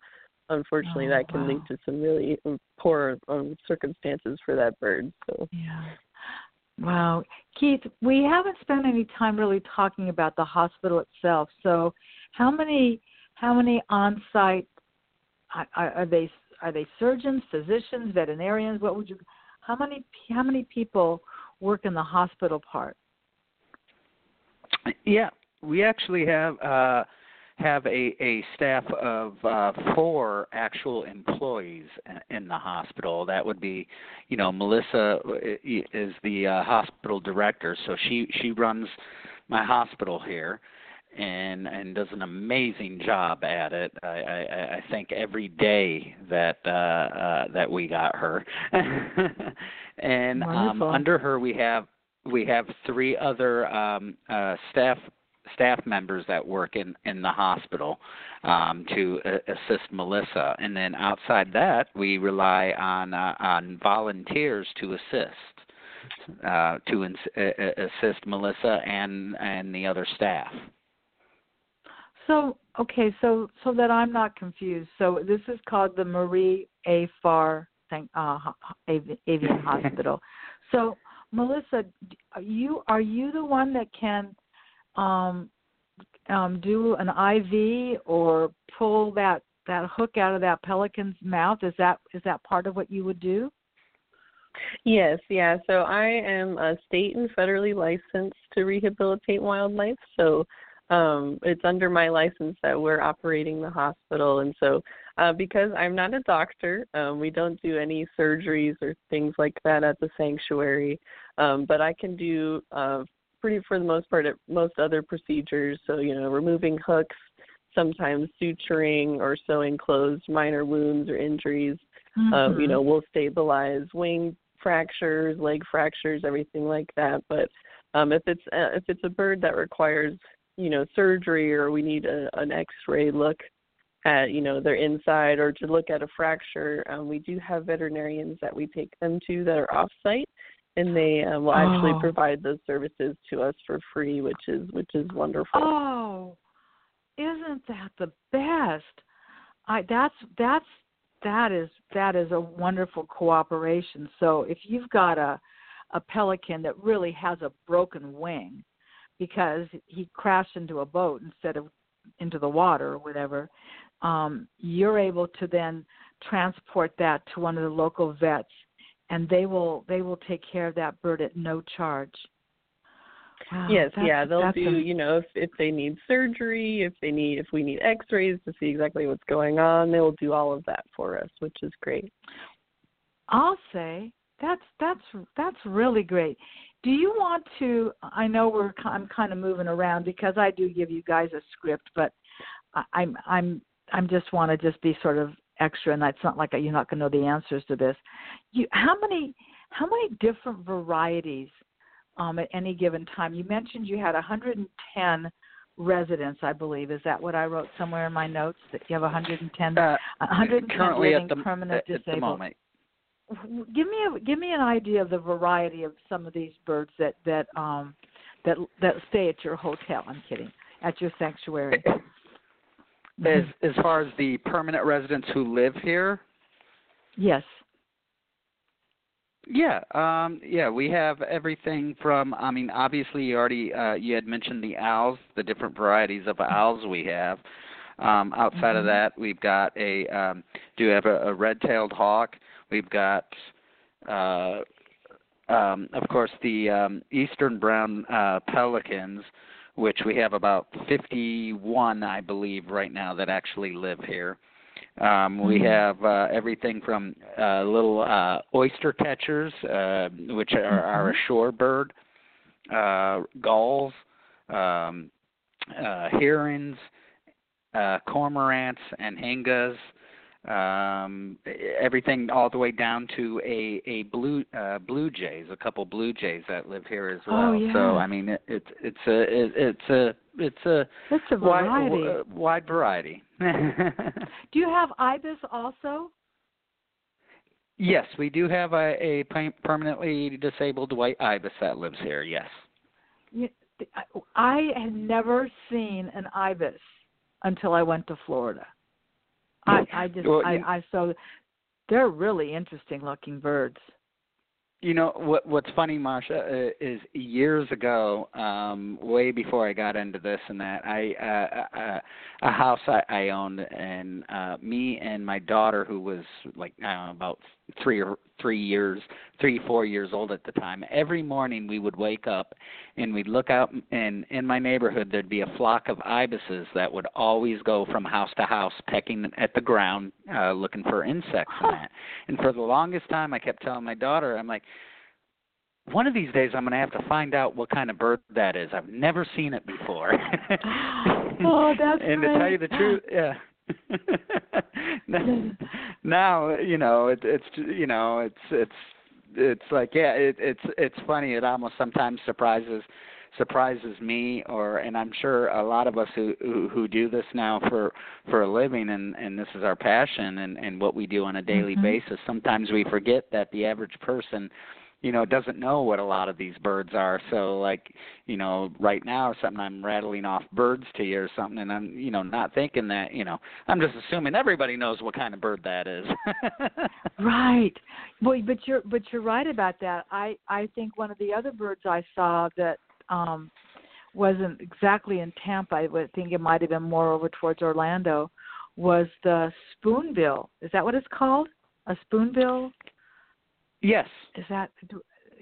unfortunately Oh, that can lead to some really um, poor um, circumstances for that bird. So Yeah. Wow. Keith, we haven't spent any time really talking about the hospital itself. So, how many how many on-site are, are they are they surgeons, physicians, veterinarians? What would you how many how many people work in the hospital part? Yeah, we actually have uh, have a, a staff of uh, four actual employees in- the hospital. That would be, you know, Melissa is the uh, hospital director, so she she runs my hospital here. And and does an amazing job at it. I, I, I think every day that uh, uh, that we got her, and um, under her we have we have three other um, uh, staff staff members that work in in the hospital um, to uh, assist Melissa, and then outside that we rely on uh, on volunteers to assist uh, to ins- uh, uh, assist Melissa and and the other staff. So, okay, so so that I'm not confused. So this is called the Marie A. Farr thing, uh, Avian Hospital. So, Melissa, are you are you the one that can um, um, do an IV or pull that that hook out of that pelican's mouth? Is that is that part of what you would do? Yes, yeah. So I am a state and federally licensed to rehabilitate wildlife. So um, it's under my license that we're operating the hospital. And so uh, because I'm not a doctor, um, we don't do any surgeries or things like that at the sanctuary. Um, but I can do uh, pretty, for the most part, at most other procedures. So, you know, removing hooks, sometimes suturing or sewing closed minor wounds or injuries um, Mm-hmm. you know, we'll stabilize wing fractures, leg fractures, everything like that. But um, if it's uh, if it's a bird that requires you know surgery or we need a, an X-ray look at you know their inside or to look at a fracture, um, we do have veterinarians that we take them to that are off-site, and they um, will actually Oh. provide those services to us for free, which is which is wonderful. Oh, isn't that the best? I that's that's that is that is a wonderful cooperation. So if you've got a a pelican that really has a broken wing because he crashed into a boat instead of into the water or whatever, um, you're able to then transport that to one of the local vets and they will they will take care of that bird at no charge. Wow, yes, yeah, they'll do. am- You know, if if they need surgery, if they need if we need X-rays to see exactly what's going on, they will do all of that for us, which is great. I'll say that's that's that's really great. Do you want to? I know we're I'm kind of moving around because I do give you guys a script, but I, I'm I'm I'm just want to just be sort of extra, and it's not like you're not going to know the answers to this. You how many how many different varieties um, at any given time? You mentioned you had 110 residents, I believe. Is that what I wrote somewhere in my notes? That you have 110 Uh, 110 currently living at the permanent at, disabled at the moment. Give me a give me an idea of the variety of some of these birds that that um that that stay at your hotel. I'm kidding. At your sanctuary. As as far as the permanent residents who live here, yes. Yeah, um, yeah, we have everything from. I mean, obviously, you already uh, you had mentioned the owls, the different varieties of owls we have. Um, outside of Mhm. that, we've got a um, do have a, a red-tailed hawk. We've got, uh, um, of course, the um, eastern brown uh, pelicans. which we have about 51, I believe, right now that actually live here. Um, we Mhm. have uh, everything from uh, little uh, oyster catchers, uh, which are, are a shorebird, uh, gulls, um, uh, herons, uh, cormorants, anhingas. Um, everything all the way down to a a blue uh, blue jays, a couple blue jays that live here as well. Oh, yeah. So I mean, it, it's it's a it, it's a it's a It's a wide, variety. w- wide variety. Do you have ibis also? yes, we do have a, a permanently disabled white ibis that lives here. Yes. You- I had never seen an ibis until I went to Florida. I I just Well, I I so they're really interesting looking birds. You know what? What's funny, Marsha, uh, is years ago, um, way before I got into this and that, I uh, uh, a house I, I owned, and uh, me and my daughter, who was like I don't know, about three or three years, three four years old at the time. Every morning we would wake up, and we'd look out, and in my neighborhood there'd be a flock of ibises that would always go from house to house, pecking at the ground, uh, looking for insects and that. And for the longest time, I kept telling my daughter, I'm like, one of these days I'm going to have to find out what kind of bird that is. I've never seen it before. Oh, that's and to tell you the truth, yeah. now you know it, it's you know it's it's it's like yeah it, it's it's funny it almost sometimes surprises surprises me or and I'm sure a lot of us who who, who do this now for for a living and and this is our passion and and what we do on a daily Mhm. basis sometimes we forget that the average person you know it doesn't know what a lot of these birds are so like you know right now or something i'm rattling off birds to you or something and i'm you know not thinking that you know i'm just assuming everybody knows what kind of bird that is Right. Well, but you're but you're right about that. I I think one of the other birds I saw that um wasn't exactly in Tampa. I would think it might have been more over towards Orlando. Was the spoonbill? Is that what it's called? A spoonbill? Yes Is that?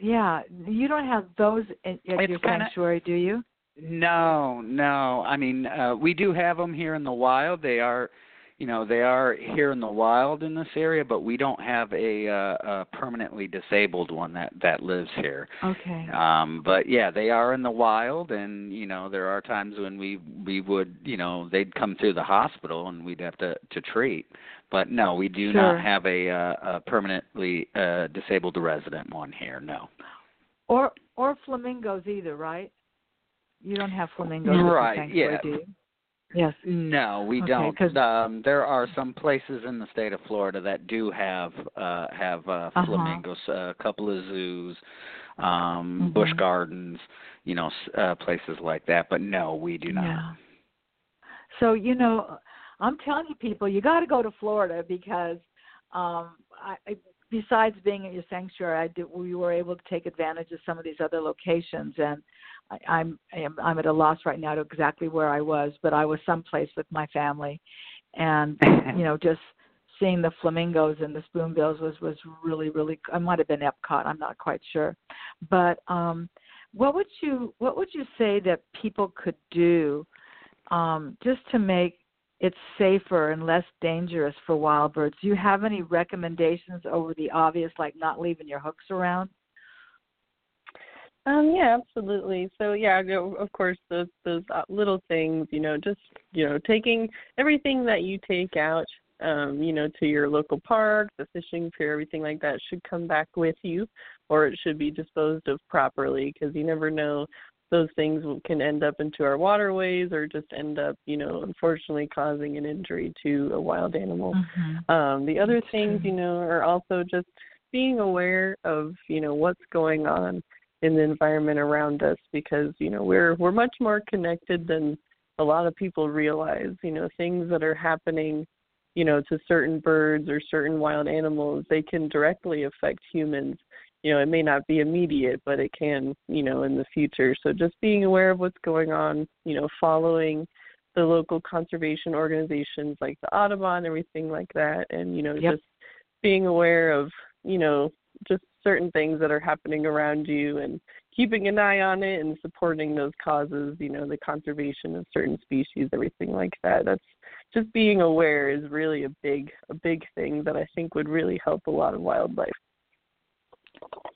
Yeah. You don't have those at, your kinda- sanctuary, do you? no no i mean uh we do have them here in the wild they are you know they are here in the wild in this area but we don't have a uh a permanently disabled one that that lives here Okay. um but yeah they are in the wild and you know there are times when we we would you know they'd come through the hospital and we'd have to to treat but no we do Sure. not have a uh a permanently uh disabled resident one here no Or or flamingos either, right? You don't have flamingos Right, yeah. do you? Yes. no we Okay, don't 'cause- um there are some places in the state of florida that do have uh have uh Uh-huh. flamingos a couple of zoos um Mhm. Busch Gardens you know uh places like that but no we do not Yeah. So you know, I'm telling you, people, you got to go to Florida because, um, I, I besides being at your sanctuary, I did we were able to take advantage of some of these other locations, and I, I'm I'm I'm at a loss right now to exactly where I was, but I was someplace with my family, and you know just seeing the flamingos and the spoonbills was was really really I might have been Epcot I'm not quite sure. But um what would you what would you say that people could do um just to make it safer and less dangerous for wild birds do you have any recommendations over the obvious like not leaving your hooks around Um, yeah, absolutely. So yeah, of course those those uh, little things, you know, just you know, taking everything that you take out, um, you know, to your local park, the fishing pier, everything like that should come back with you, or it should be disposed of properly because you never know those things can end up into our waterways or just end up, you know, unfortunately causing an injury to a wild animal. mm-hmm. Um, the other things, you know, are also just being aware of, you know, what's going on in the environment around us because, you know, we're we're much more connected than a lot of people realize. You know, things that are happening, you know, to certain birds or certain wild animals, they can directly affect humans. You know, it may not be immediate, but it can, you know, in the future. So just being aware of what's going on, you know, following the local conservation organizations like the Audubon, everything like that, and you know Yep. just being aware of you know just certain things that are happening around you and keeping an eye on it and supporting those causes, you know, the conservation of certain species, everything like that. That's just being aware is really a big a big thing that I think would really help a lot of wildlife.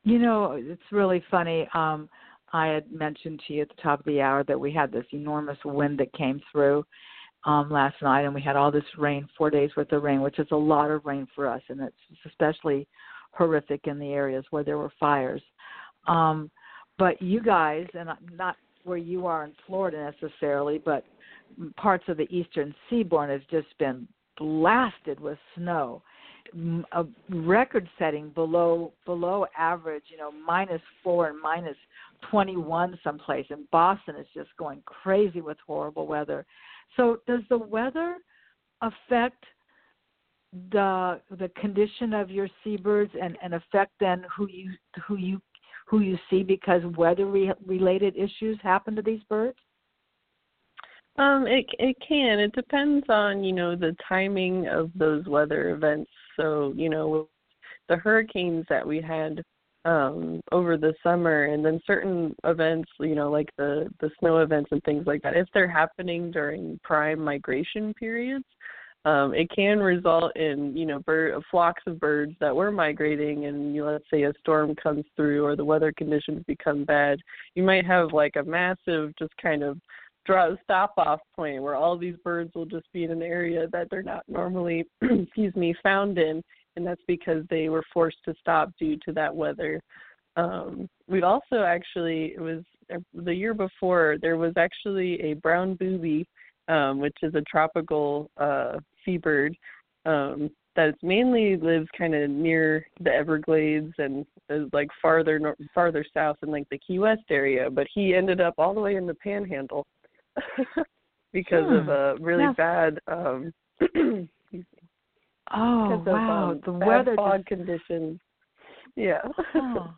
You know, it's really funny. Um I had mentioned to you at the top of the hour that we had this enormous wind that came through um last night and we had all this rain, 4 days worth of rain, which is a lot of rain for us and it's especially horrific in the areas where there were fires. Um but you guys and not where you are in Florida necessarily, but parts of the eastern seaboard has just been blasted with snow a record setting below below average you know minus four and minus twenty one someplace. And boston is just going crazy with horrible weather. So does the weather affect the the condition of your seabirds and and affect then who you who you who you see because weather re- related issues happen to these birds um, it it can. It depends on you know the timing of those weather events. So you know, the hurricanes that we had um over the summer and then certain events you know like the the snow events and things like that if they're happening during prime migration periods um it can result in you know bird flocks of birds that were migrating and you know, let's say a storm comes through or the weather conditions become bad you might have like a massive just kind of draw stop off point where all these birds will just be in an area that they're not normally excuse me found in. And that's because they were forced to stop due to that weather. Um we also actually it was uh, the year before there was actually a brown booby um which is a tropical uh seabird um that mainly lives kind of near the Everglades and is like farther nor- farther south in like the Key West area, but he ended up all the way in the Panhandle because hmm. of a really That's... bad um Oh wow, of, um, the weather fog just... conditions. Yeah. oh.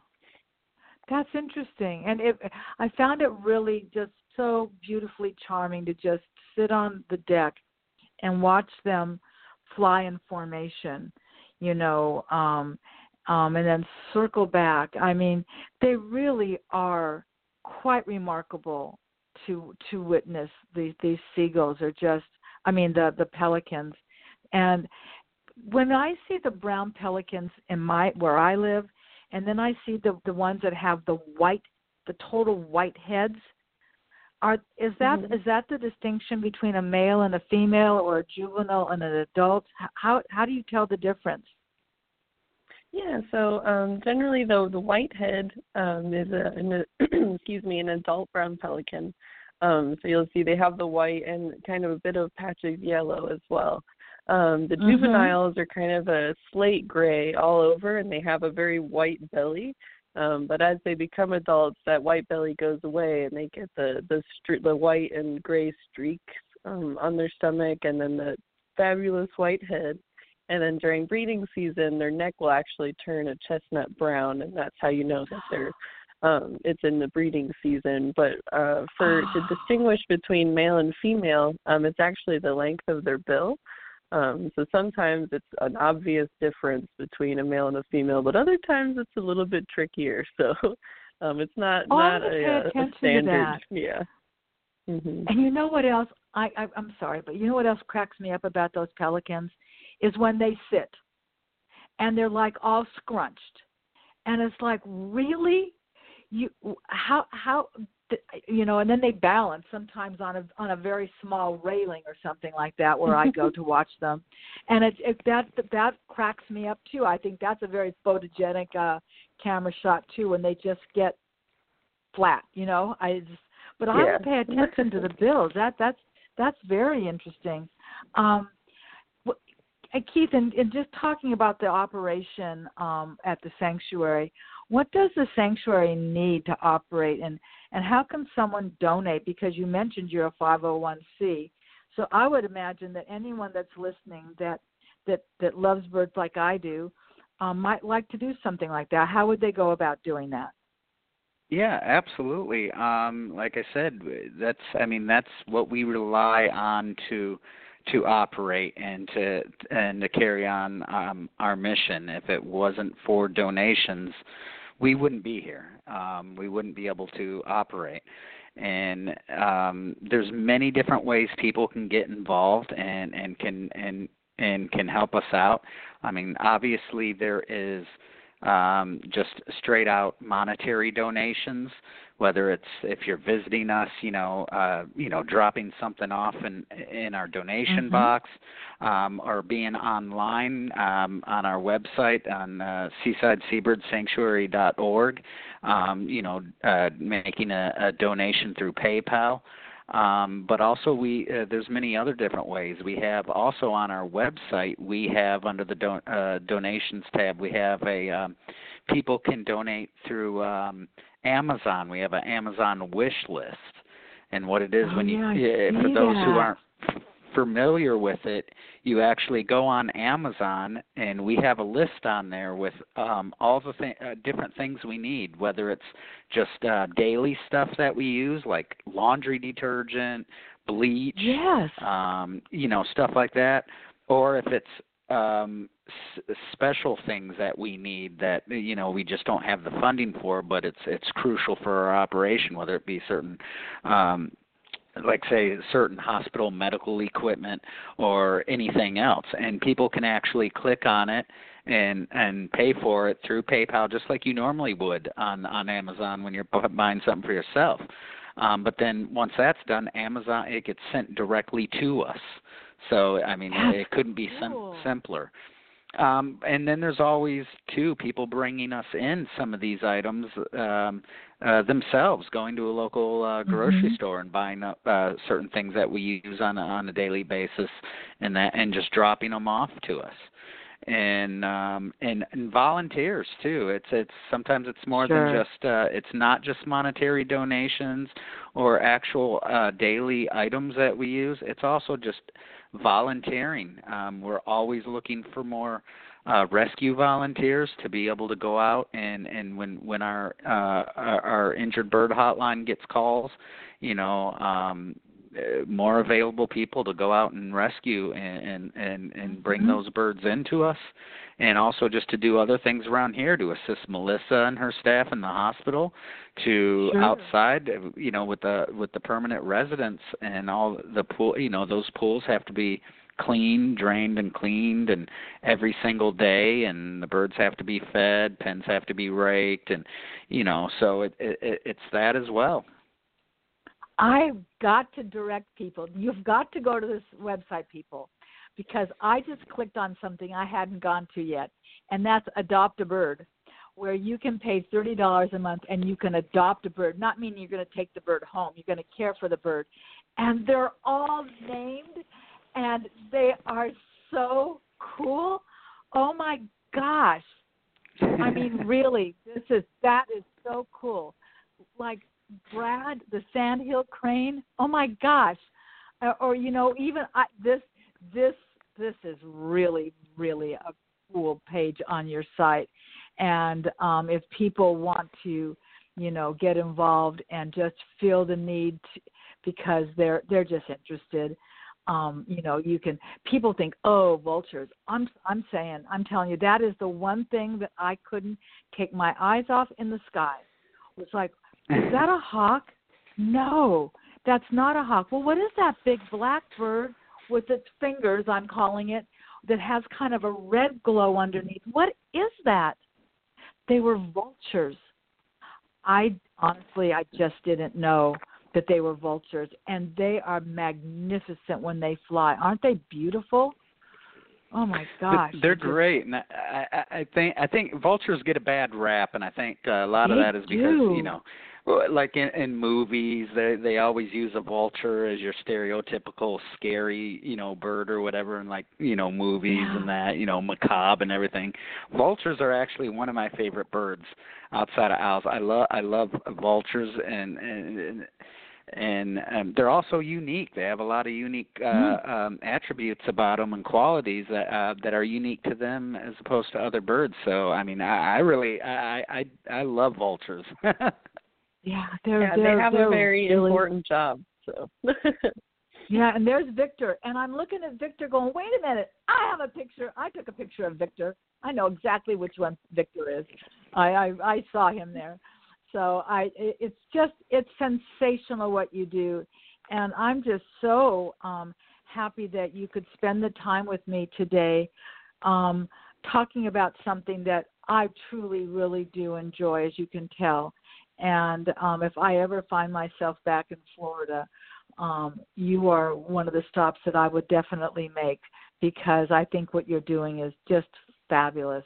That's interesting. And it I found it really just so beautifully charming to just sit on the deck and watch them fly in formation, you know, um um and then circle back. I mean, they really are quite remarkable to to witness these these seagulls are just I mean the the pelicans and when I see the brown pelicans in my where I live and then I see the the ones that have the white the total white heads are is that mm-hmm. is that the distinction between a male and a female or a juvenile and an adult how how do you tell the difference yeah, so um, generally, though, the whitehead um, is a, an, excuse me, an adult brown pelican. Um, so you'll see they have the white and kind of a bit of patch of yellow as well. Um, the mm-hmm. juveniles are kind of a slate gray all over, and they have a very white belly. Um, but as they become adults, that white belly goes away, and they get the the the white and gray streaks um, on their stomach, and then the fabulous white head and then during breeding season their neck will actually turn a chestnut brown and that's how you know that they're um it's in the breeding season but uh for to distinguish between male and female um it's actually the length of their bill. Um so sometimes it's an obvious difference between a male and a female but other times it's a little bit trickier. So um it's not oh, not a, a, a standard yeah. Mm-hmm. and you know what else? I, I i'm sorry but you know what else cracks me up about those pelicans? Is when they sit and they're like all scrunched and it's like really you how how you know and then they balance sometimes on a on a very small railing or something like that where i go to watch them. And it, it that that cracks me up too. I think that's a very photogenic uh camera shot too when they just get flat you know? I just but i yeah. pay attention to the bills that that's that's very interesting. Um Keith, and, and just talking about the operation um, at the sanctuary, what does the sanctuary need to operate, and and how can someone donate? Because you mentioned you're a 501c, so I would imagine that anyone that's listening that that that loves birds like I do um, might like to do something like that. How would they go about doing that? Yeah, absolutely. Um, like I said, that's I mean that's what we rely on to to operate and to and to carry on um, our mission. If it wasn't for donations, we wouldn't be here. Um, we wouldn't be able to operate. And um, there's many different ways people can get involved and and can and and can help us out. I mean, obviously there is um, just straight out monetary donations whether it's if you're visiting us, you know, uh, you know, dropping something off in in our donation mm-hmm. box, um, or being online um, on our website on uh, seasideseabirdsanctuary.org, um, you know, uh, making a, a donation through PayPal. Um, but also we uh, there's many other different ways. We have also on our website we have under the don- uh, donations tab we have a um, people can donate through um, Amazon. We have an Amazon wish list, and what it is oh, when yeah, you I for those that. who aren't familiar with it, you actually go on Amazon and we have a list on there with um, all the th- uh, different things we need, whether it's just uh, daily stuff that we use like laundry detergent, bleach, yes, um, you know, stuff like that, or if it's um s- special things that we need that you know we just don't have the funding for but it's it's crucial for our operation whether it be certain um like say certain hospital medical equipment or anything else and people can actually click on it and and pay for it through PayPal just like you normally would on on Amazon when you're buying something for yourself um but then once that's done Amazon it gets sent directly to us so I mean, That's it couldn't be cool. sim- simpler. Um, and then there's always too people bringing us in some of these items um, uh, themselves, going to a local uh, grocery Mhm. store and buying up uh, certain things that we use on a, on a daily basis, and that and just dropping them off to us. And um and, and volunteers too. It's it's sometimes it's more Sure. than just uh it's not just monetary donations or actual uh daily items that we use. It's also just volunteering. Um, we're always looking for more uh, rescue volunteers to be able to go out and and when when our uh, our, our injured bird hotline gets calls, you know, um, more available people to go out and rescue and and and bring Mhm. those birds into us and also just to do other things around here to assist Melissa and her staff in the hospital to Sure. outside you know with the with the permanent residents and all the pool you know those pools have to be cleaned drained and cleaned and every single day and the birds have to be fed pens have to be raked and you know so it, it it's that as well I've got to direct people. You've got to go to this website, people, because I just clicked on something I hadn't gone to yet, and that's Adopt a Bird, where you can pay thirty dollars a month and you can adopt a bird. Not meaning you're going to take the bird home. You're going to care for the bird, and they're all named, and they are so cool. Oh my gosh! I mean, really, this is that is so cool. Like Brad, the sandhill crane. Oh my gosh! Uh, or you know, even I, this this this is really really a cool page on your site. And um, if people want to, you know, get involved and just feel the need to, because they're they're just interested. Um, you know, you can. People think, oh, vultures. I'm I'm saying, I'm telling you, that is the one thing that I couldn't take my eyes off in the sky. It's like, is that a hawk? No, that's not a hawk. Well, what is that big black bird with its fingers? I'm calling it that has kind of a red glow underneath. What is that? They were vultures. I honestly, I just didn't know that they were vultures, and they are magnificent when they fly. Aren't they beautiful? Oh my gosh, they're great, and I, I, I think I think vultures get a bad rap, and I think uh, a lot of They that is because do. you know, like in, in movies, they they always use a vulture as your stereotypical scary you know bird or whatever, and like you know movies Yeah. and that you know macabre and everything. Vultures are actually one of my favorite birds outside of owls. I love I love vultures and and. and and um, they're also unique. They have a lot of unique uh, Mm. um, attributes about them and qualities that uh, that are unique to them as opposed to other birds. So I mean, I, I really I I I love vultures. Yeah, they're yeah, they're they have they're a very really, important job. So Yeah, and there's Victor, and I'm looking at Victor, going, "Wait a minute! I have a picture. I took a picture of Victor. I know exactly which one Victor is. I I, I saw him there. So I, it's just it's sensational what you do, and I'm just so um, happy that you could spend the time with me today, um, talking about something that I truly, really do enjoy, as you can tell. And um, if I ever find myself back in Florida, um, you are one of the stops that I would definitely make because I think what you're doing is just fabulous.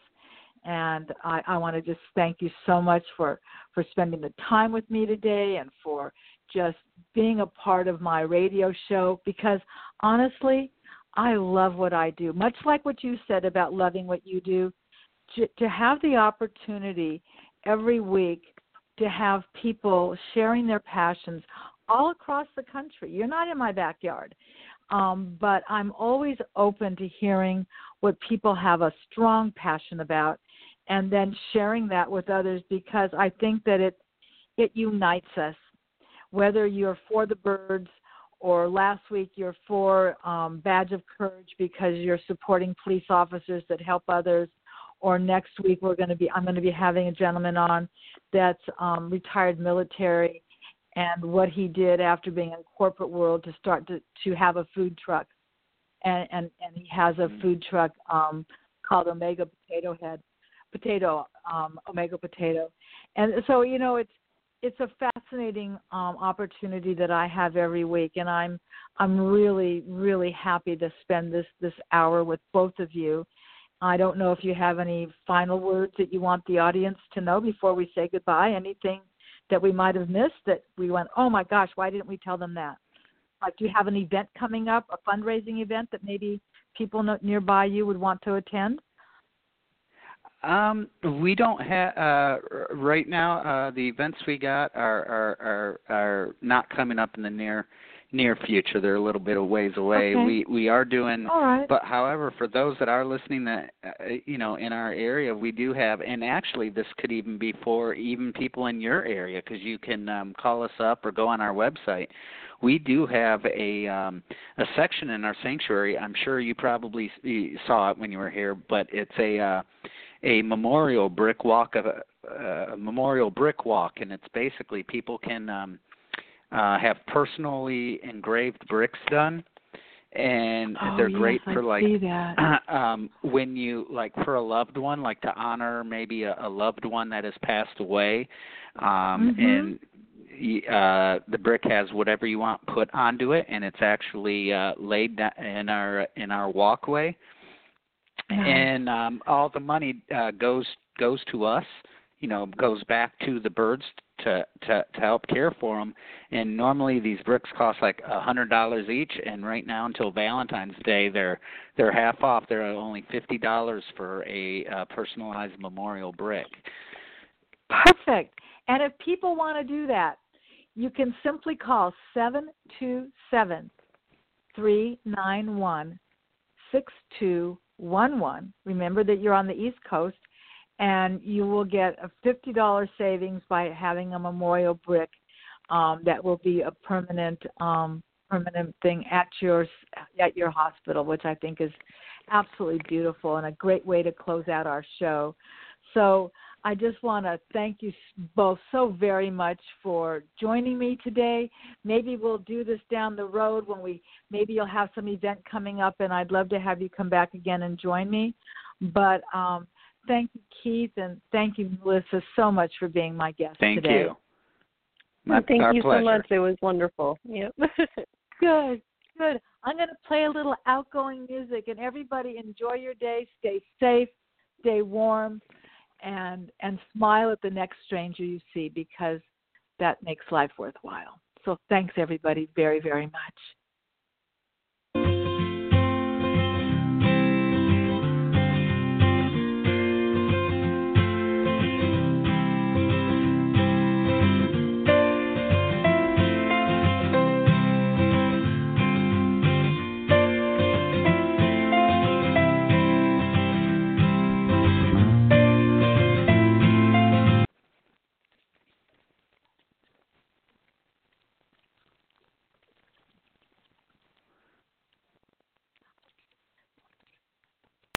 And I, I want to just thank you so much for, for spending the time with me today and for just being a part of my radio show because honestly, I love what I do. Much like what you said about loving what you do, to, have the opportunity every week to have people sharing their passions all across the country. You're not in my backyard, um, but I'm always open to hearing what people have a strong passion about, and then sharing that with others because I think that it it unites us. Whether you're for the birds or last week you're for um, badge of courage because you're supporting police officers that help others or next week we're going to be i'm going to be having a gentleman on that's um, retired military and what he did after being in corporate world to start to to have a food truck and and, and he has a Mm-hmm. food truck um called omega potato head potato um omega potato and so you know it's it's a fascinating um opportunity that I have every week and I'm I'm really really happy to spend this this hour with both of you. I don't know if you have any final words that you want the audience to know before we say goodbye. Anything that we might have missed that we went, oh my gosh, why didn't we tell them that? Like, do you have an event coming up, a fundraising event that maybe people nearby you would want to attend? Um, we don't have uh, right now. Uh, the events we got are, are are are not coming up in the near near future. They're a little bit of ways away. Okay. We we are doing All right. But however, for those that are listening, that uh, you know, in our area, we do have, and actually, this could even be for even people in your area, because you can um, call us up or go on our website. We do have a um, a section in our sanctuary. I'm sure you probably saw it when you were here, but it's a uh, a memorial brick walk of a, a memorial brick walk, and it's basically people can um, uh, have personally engraved bricks done and oh, they're yes, great I for like see that. um when you like for a loved one like to honor maybe a, a loved one that has passed away um Mhm. and y- uh the brick has whatever you want put onto it and it's actually uh laid in our in our walkway Nice. and um all the money uh goes goes to us you know goes back to the birds to to to help care for them and normally these bricks cost like a hundred dollars each and right now until valentine's day they're they're half off they're only fifty dollars for a uh, personalized memorial brick Perfect. And if people want to do that, you can simply call 727 391 6211. Remember that you're on the East Coast, and you will get a $50 savings by having a memorial brick um, that will be a permanent um, permanent thing at your at your hospital, which I think is absolutely beautiful and a great way to close out our show. So I just want to thank you both so very much for joining me today. Maybe we'll do this down the road when we maybe you'll have some event coming up, and I'd love to have you come back again and join me. But um, thank you, Keith, and thank you, Melissa, so much for being my guest thank today. you My, Thank our you pleasure. so much. It was wonderful. Yep. Good, good. I'm going to play a little outgoing music, and everybody enjoy your day. Stay safe, stay warm, and and smile at the next stranger you see because that makes life worthwhile. So thanks everybody very very much.